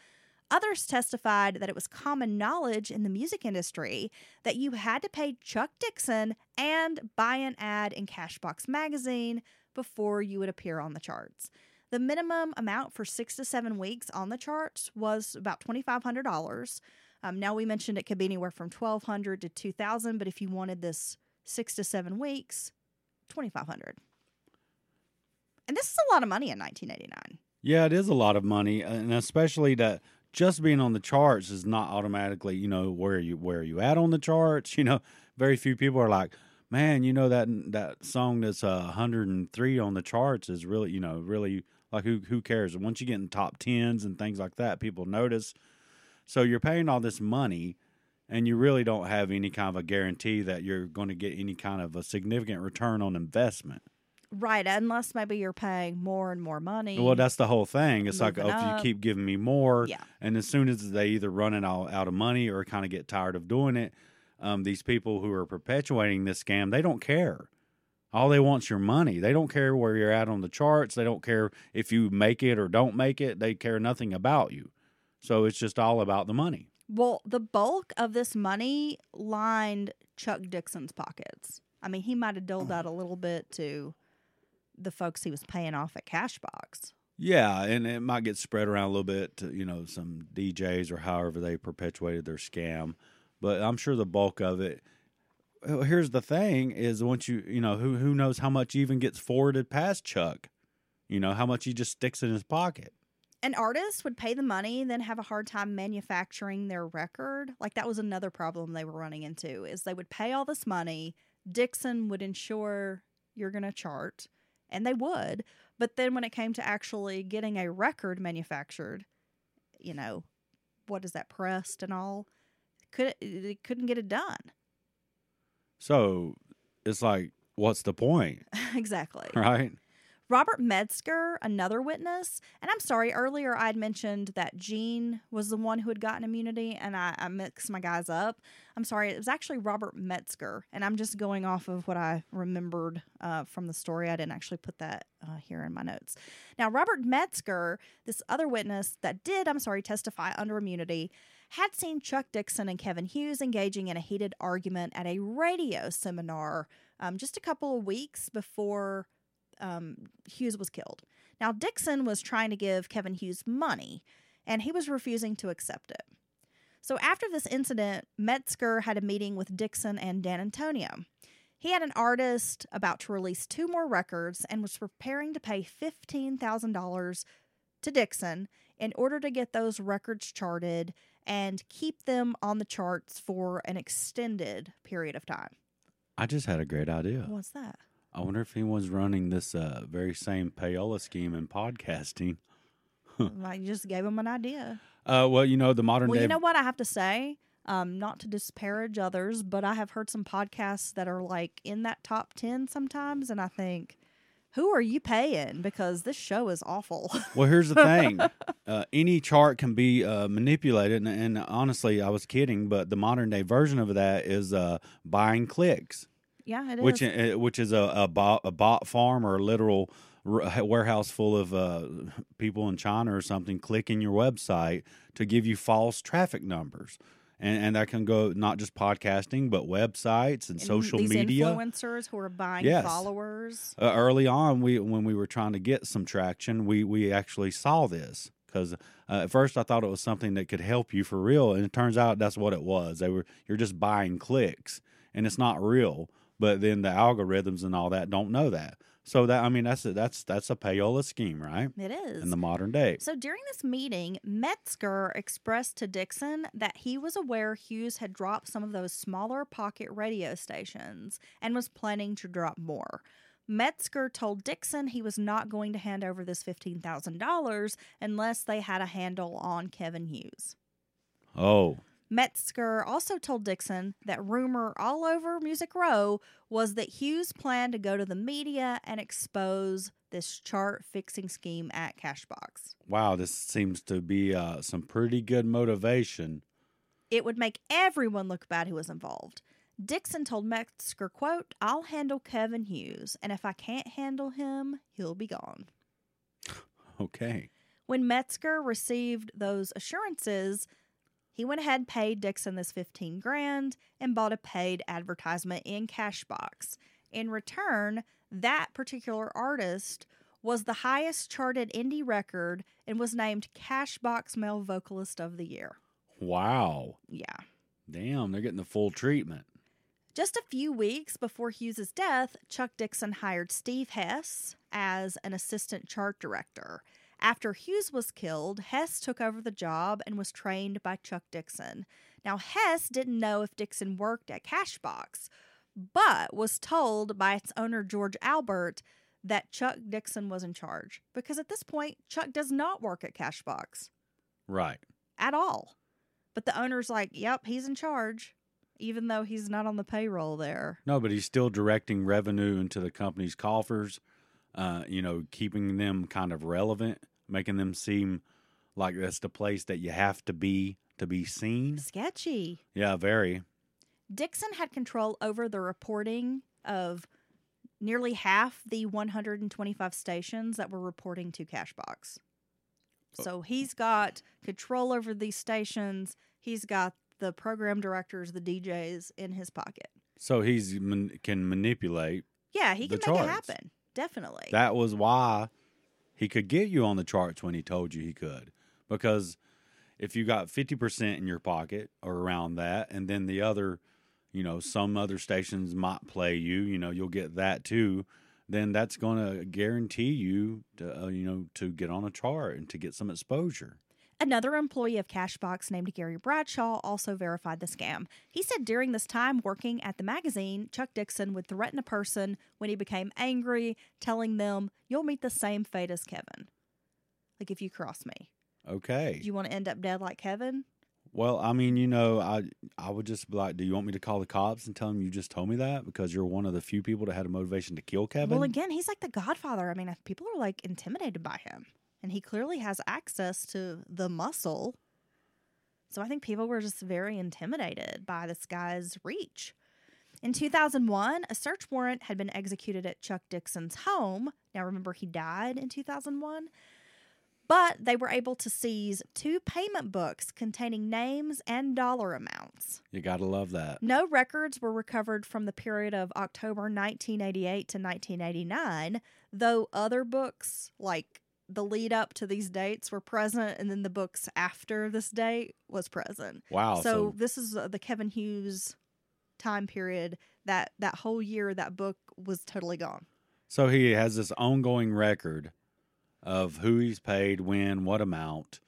Others testified that it was common knowledge in the music industry that you had to pay Chuck Dixon and buy an ad in Cashbox magazine before you would appear on the charts. The minimum amount for six to seven weeks on the charts was about twenty five hundred dollars. Um, now we mentioned it could be anywhere from twelve hundred to two thousand, but if you wanted this six to seven weeks, twenty five hundred. And this is a lot of money in nineteen eighty nine. Yeah, it is a lot of money, and especially that just being on the charts is not automatically, you know, where you where you at on the charts. You know, very few people are like, man, you know that that song that's uh, 103 on the charts is really, you know, really like who who cares? And once you get in top tens and things like that, people notice. So you're paying all this money, and you really don't have any kind of a guarantee that you're going to get any kind of a significant return on investment. Right, unless maybe you're paying more and more money. Well, that's the whole thing. It's like, oh, if you keep giving me more, Yeah. and as soon as they either run it all out of money or kind of get tired of doing it, um, these people who are perpetuating this scam, they don't care. All they want's your money. They don't care where you're at on the charts. They don't care if you make it or don't make it. They care nothing about you. So it's just all about the money. Well, the bulk of this money lined Chuck Dixon's pockets. I mean, he might have doled out a little bit to the folks he was paying off at Cashbox. Yeah, and it might get spread around a little bit to, you know, some DJs or however they perpetuated their scam. But I'm sure the bulk of it here's the thing is once you you know, who who knows how much even gets forwarded past Chuck. You know, how much he just sticks in his pocket. An artist would pay the money, then have a hard time manufacturing their record. Like that was another problem they were running into is they would pay all this money. Dixon would ensure you're going to chart, and they would. But then when it came to actually getting a record manufactured, you know, what is that pressed and all, could they couldn't get it done. So it's like, what's the point? exactly. Right? Robert Metzger, another witness, and I'm sorry, earlier I'd mentioned that Gene was the one who had gotten immunity, and I, I mixed my guys up. I'm sorry, it was actually Robert Metzger, and I'm just going off of what I remembered uh, from the story. I didn't actually put that uh, here in my notes. Now, Robert Metzger, this other witness that did, I'm sorry, testify under immunity, had seen Chuck Dixon and Kevin Hughes engaging in a heated argument at a radio seminar um, just a couple of weeks before um, Hughes was killed. Now, Dixon was trying to give Kevin Hughes money, and he was refusing to accept it. So, after this incident, Metzger had a meeting with Dixon and D'Antonio. He had an artist about to release two more records and was preparing to pay $15,000 to Dixon in order to get those records charted and keep them on the charts for an extended period of time. I just had a great idea. What's that? I wonder if anyone's running this uh, very same payola scheme in podcasting. I just gave him an idea. Uh, well, you know, the modern Well, day you know what I have to say? Um, not to disparage others, but I have heard some podcasts that are like in that top 10 sometimes. And I think, who are you paying? Because this show is awful. Well, here's the thing: uh, any chart can be uh, manipulated, and, and honestly, I was kidding, but the modern day version of that is uh, buying clicks, yeah, it is. which uh, which is a, a bot a bot farm or a literal r- warehouse full of uh, people in China or something clicking your website to give you false traffic numbers. And, and that can go not just podcasting, but websites and, And social these media. influencers who are buying Yes. followers. uh, early on we when we were trying to get some traction we we actually saw this because uh, at first i thought it was something that could help you for real and it turns out that's what it was they were you're just buying clicks and it's not real but then the algorithms and all that don't know that so that i mean that's a, that's that's a payola scheme right It is. in the modern day So during this meeting, Metzger expressed to Dixon that he was aware Hughes had dropped some of those smaller pocket radio stations and was planning to drop more. Metzger told Dixon he was not going to hand over this $15,000 unless they had a handle on Kevin Hughes. oh Metzger also told Dixon that rumor all over Music Row was that Hughes planned to go to the media and expose this chart fixing scheme at Cashbox. wow this seems to be uh, some pretty good motivation It would make everyone look bad who was involved. Dixon told Metzger, quote, I'll handle Kevin Hughes, and if I can't handle him, he'll be gone. okay When Metzger received those assurances, he went ahead and paid Dixon this 15 grand and bought a paid advertisement in Cashbox. In return, that particular artist was the highest charted indie record and was named Cashbox Male Vocalist of the Year. Wow. Yeah. Damn, they're getting the full treatment. Just a few weeks before Hughes's death, Chuck Dixon hired Steve Hess as an assistant chart director. After Hughes was killed, Hess took over the job and was trained by Chuck Dixon. Now, Hess didn't know if Dixon worked at Cashbox, but was told by its owner, George Albert, that Chuck Dixon was in charge. Because at this point, Chuck does not work at Cashbox Right. at all. But the owner's like, yep, he's in charge, even though he's not on the payroll there. No, but he's still directing revenue into the company's coffers, uh, you know, keeping them kind of relevant, making them seem like that's the place that you have to be to be seen. Sketchy. Yeah, very. Dixon had control over the reporting of nearly half the 125 stations that were reporting to Cashbox. Oh. So he's got control over these stations. He's got the program directors, the DJs in his pocket. So he's man- can manipulate. Yeah, he can make it happen. Definitely. That was why he could get you on the charts when he told you he could. Because if you got 50% in your pocket or around that, and then the other, you know, some other stations might play you, you know, you'll get that too, then that's going to guarantee you, to, uh, you know, to get on a chart and to get some exposure. Another employee of Cashbox named Gary Bradshaw also verified the scam. He said during this time working at the magazine, Chuck Dixon would threaten a person when he became angry, telling them, You'll meet the same fate as Kevin. Like if you cross me. Okay. Do you want to end up dead like Kevin? Well, I mean, you know, I I would just be like, do you want me to call the cops and tell them you just told me that because you're one of the few people that had a motivation to kill Kevin? Well, again, he's like the godfather. I mean, people are like intimidated by him, and he clearly has access to the muscle. So I think people were just very intimidated by this guy's reach. In 2001, a search warrant had been executed at Chuck Dixon's home. Now, remember, he died in 2001. But they were able to seize two payment books containing names and dollar amounts. you got to love that. No records were recovered from the period of October 1988 to 1989, though other books, like the lead up to these dates, were present, and then the books after this date was present. Wow. so, this is uh, the Kevin Hughes time period that that whole year that book was totally gone. So he has this ongoing record of who he's paid, when, what amount,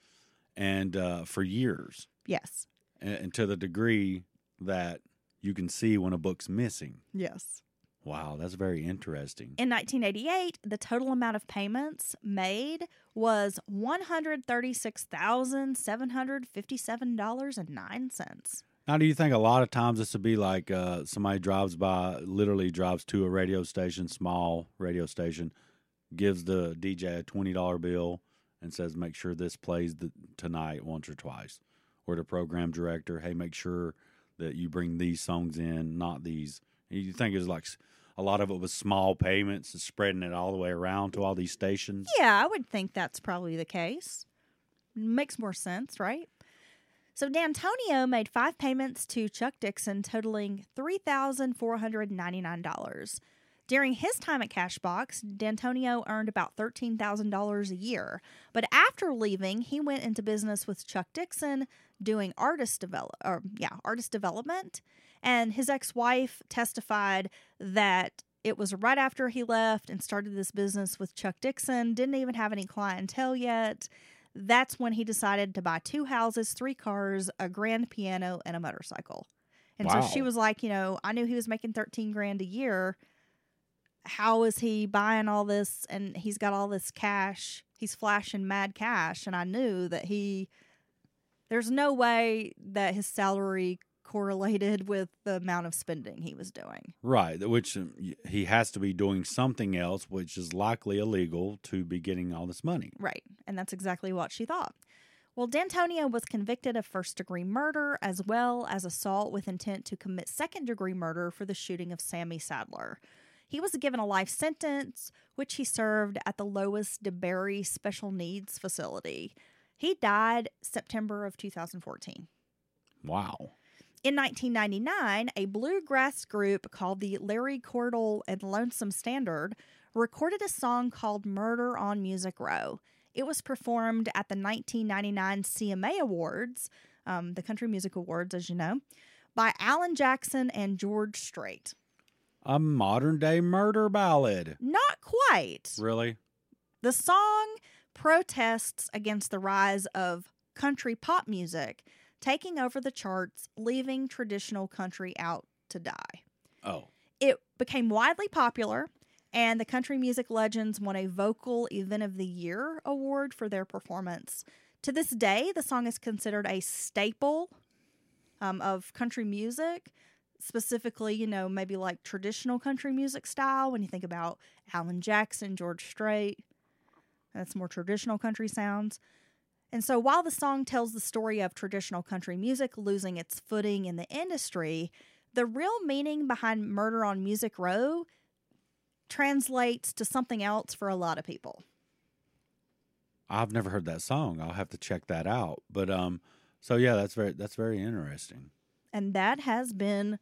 and uh, for years, Yes. and, and to the degree that you can see when a book's missing. Yes. Wow, that's very interesting. In 1988, the total amount of payments made was $136,757.09. Now, do you think a lot of times this would be like uh, somebody drives by, literally drives to a radio station, small radio station, gives the DJ a twenty dollar bill and says, "Make sure this plays the, tonight once or twice," or the program director, "Hey, make sure that you bring these songs in, not these." You think it was like a lot of it was small payments and spreading it all the way around to all these stations? Yeah, I would think that's probably the case. Makes more sense, right? So D'Antonio made five payments to Chuck Dixon totaling $3,499. During his time at Cashbox, D'Antonio earned about $13,000 a year. But after leaving, he went into business with Chuck Dixon doing artist develop or yeah, artist development. And his ex-wife testified that it was right after he left and started this business with Chuck Dixon, didn't even have any clientele yet. That's when he decided to buy two houses, three cars, a grand piano, and a motorcycle. And so she was like, you know, I knew he was making 13 grand a year. How is he buying all this and he's got all this cash? He's flashing mad cash. And I knew that he, there's no way that his salary correlated with the amount of spending he was doing. Right, which um, he has to be doing something else, which is likely illegal to be getting all this money. Right. And that's exactly what she thought. Well, D'Antonio was convicted of first degree murder as well as assault with intent to commit second degree murder for the shooting of Sammy Sadler. He was given a life sentence, which he served at the Lois DeBerry Special Needs Facility. He died September of 2014. Wow. In 1999, a bluegrass group called the Larry Cordle and Lonesome Standard recorded a song called Murder on Music Row. It was performed at the 1999 CMA Awards, um, the Country Music Awards, as you know, by Alan Jackson and George Strait. A modern day murder ballad. Not quite. Really? The song protests against the rise of country pop music taking over the charts, leaving traditional country out to die. Oh. It became widely popular, and the country music legends won a Vocal Event of the Year award for their performance. To this day, the song is considered a staple um, of country music, specifically, you know, maybe like traditional country music style. When you think about Alan Jackson, George Strait, that's more traditional country sounds. And so, while the song tells the story of traditional country music losing its footing in the industry, the real meaning behind Murder on Music Row translates to something else for a lot of people. I've never heard that song. I'll have to check that out. But um so yeah, that's very that's very interesting. And that has been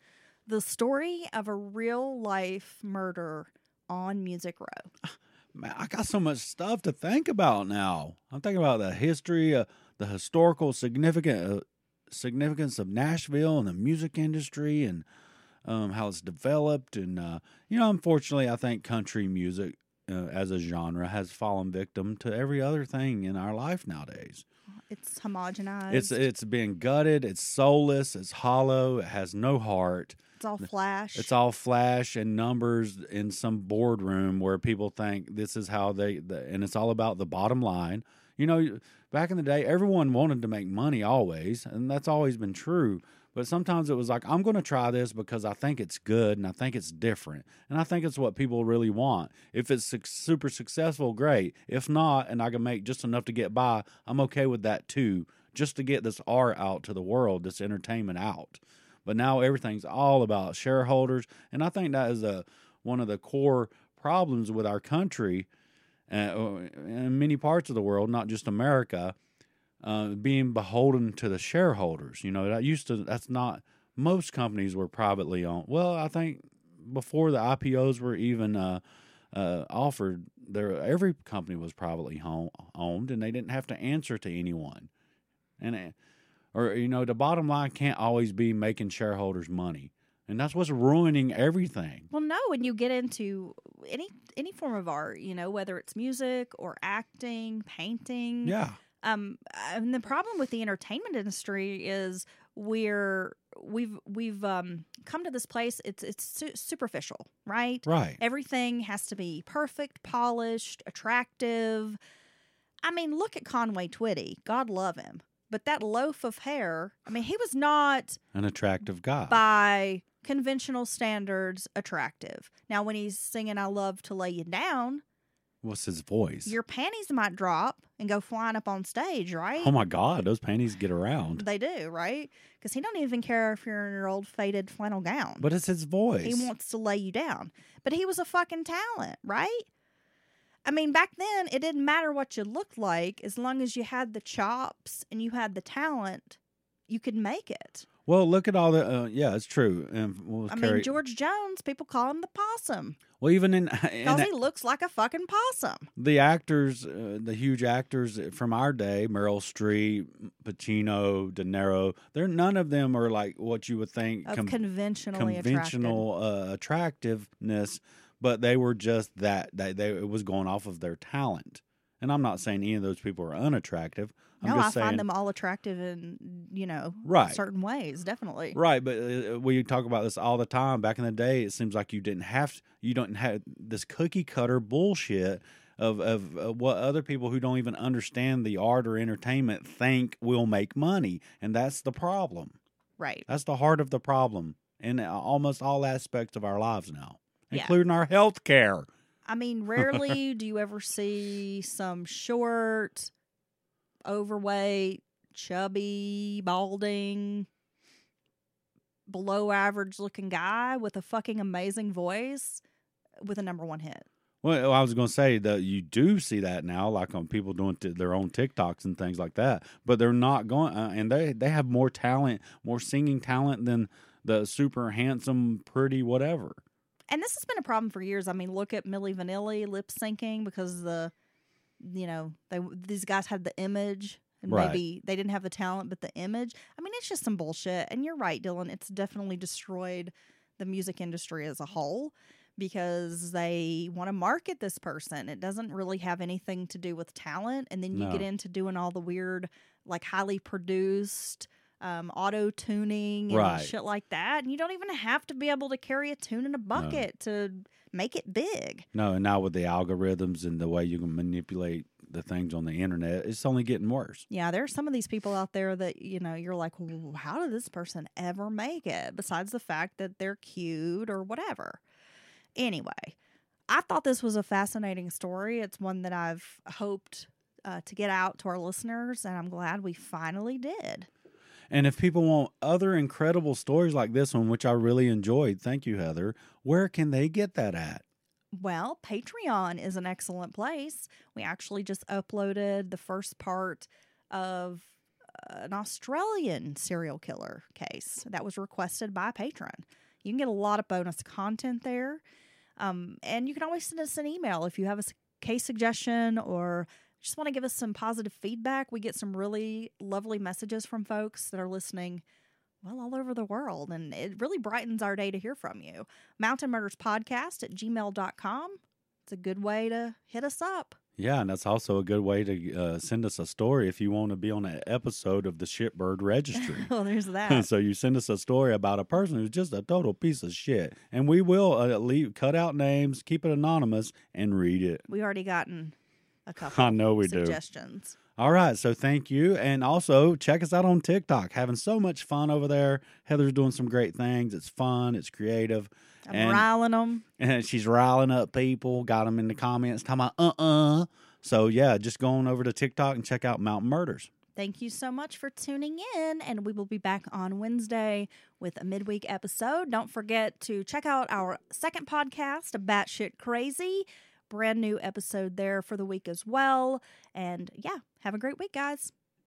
the story of a real life murder on Music Row. Man, I got so much stuff to think about now. I'm thinking about the history, uh, the historical significant uh, significance of Nashville and the music industry, and um, how it's developed. And uh, you know, unfortunately, I think country music uh, as a genre has fallen victim to every other thing in our life nowadays. It's homogenized. It's it's being gutted. It's soulless. It's hollow. It has no heart. It's all flash. It's all flash and numbers in some boardroom where people think this is how they, the, and it's all about the bottom line. You know, back in the day, everyone wanted to make money always, and that's always been true. But sometimes it was like, I'm going to try this because I think it's good and I think it's different. And I think it's what people really want. If it's su- super successful, great. If not, and I can make just enough to get by, I'm okay with that too, just to get this art out to the world, this entertainment out. But now everything's all about shareholders. And I think that is a, one of the core problems with our country uh, in many parts of the world, not just America uh, being beholden to the shareholders. You know, that used to, that's not, most companies were privately owned. Well, I think before the IPOs were even uh, uh, offered, there every company was privately home, owned and they didn't have to answer to anyone. And, or, you know, the bottom line can't always be making shareholders money. And that's what's ruining everything. well, no, when you get into any any form of art, you know, whether it's music or acting, painting, Yeah. Um and the problem with the entertainment industry is we're we've we've um come to this place it's it's su- superficial right? Right. everything has to be perfect polished attractive. I mean look at conway twitty. God love him. But that loaf of hair i mean he was not An attractive guy. by conventional standards attractive. Now when he's singing i love to lay you down What's his voice? your panties might drop and go flying up on stage right oh my God, those panties get around. They do, right? Because he don't even care if you're in your old faded flannel gown. But it's his voice. he wants to lay you down. But he was a fucking talent, right? I mean, back then it didn't matter what you looked like as long as you had the chops and you had the talent, you could make it. Well, look at all the. Uh, yeah, it's true. And was I Carrie- mean, George Jones, people call him the possum well, even in, because he looks like a fucking possum. the actors, uh, the huge actors from our day, Meryl Streep, Pacino, De Niro, they're none of them are like what you would think Of com- conventionally conventional uh, attractiveness, but they were just that. They, they it was going off of their talent. And I'm not saying any of those people are unattractive. I'm no, I saying, find them all attractive in you know Right. certain ways, definitely. Right, but uh, we talk about this all the time. Back in the day, it seems like you didn't have you don't have this cookie cutter bullshit of of uh, what other people who don't even understand the art or entertainment think will make money, and that's the problem. Right. That's the heart of the problem in uh, almost all aspects of our lives now, Yeah. including our health care. I mean, rarely do you ever see some short, overweight, chubby, balding, below average looking guy with a fucking amazing voice with a number one hit. Well, I was going to say that you do see that now, like on people doing t- their own TikToks and things like that. But they're not going, uh, and they they have more talent, more singing talent than the super handsome, pretty whatever. And this has been a problem for years. I mean, look at Milli Vanilli lip syncing because the, you know, they these guys had the image and Right. maybe they didn't have the talent, but the image. I mean, it's just some bullshit. And you're right, Dylan. It's definitely destroyed the music industry as a whole because they want to market this person. It doesn't really have anything to do with talent. And then you get into doing all the weird, like highly produced um, auto tuning and Right. shit like that. And you don't even have to be able to carry a tune in a bucket to make it big. No, and now with the algorithms and the way you can manipulate the things on the internet, it's only getting worse. Yeah, there are some of these people out there that, you know, you're like, "W- how did this person ever make it? Besides the fact that they're cute or whatever. Anyway, I thought this was a fascinating story. It's one that I've hoped uh, to get out to our listeners, and I'm glad we finally did. And if people want other incredible stories like this one, which I really enjoyed, thank you, Heather, where can they get that at? Well, Patreon is an excellent place. We actually just uploaded the first part of an Australian serial killer case that was requested by a patron. You can get a lot of bonus content there. Um, and you can always send us an email if you have a case suggestion or just want to give us some positive feedback. We get some really lovely messages from folks that are listening, well, all over the world. And it really brightens our day to hear from you. Mountain Murders Podcast at gmail.com. It's a good way to hit us up. Yeah, and that's also a good way to uh, send us a story if you want to be on an episode of the Shitbird Registry. well, there's that. so you send us a story about a person who's just a total piece of shit, and we will uh, leave, cut out names, keep it anonymous, and read it. we already gotten a couple I know we do. suggestions. All right, so thank you, and also check us out on TikTok. Having so much fun over there. Heather's doing some great things. It's fun. It's creative. I'm And- riling them. and she's riling up people. Got them in the comments talking about uh uh. So yeah, just going over to TikTok and check out Mountain Murders. Thank you so much for tuning in, and we will be back on Wednesday with a midweek episode. Don't forget to check out our second podcast, Batshit Crazy. Brand new episode there for the week as well. And yeah, have a great week, guys.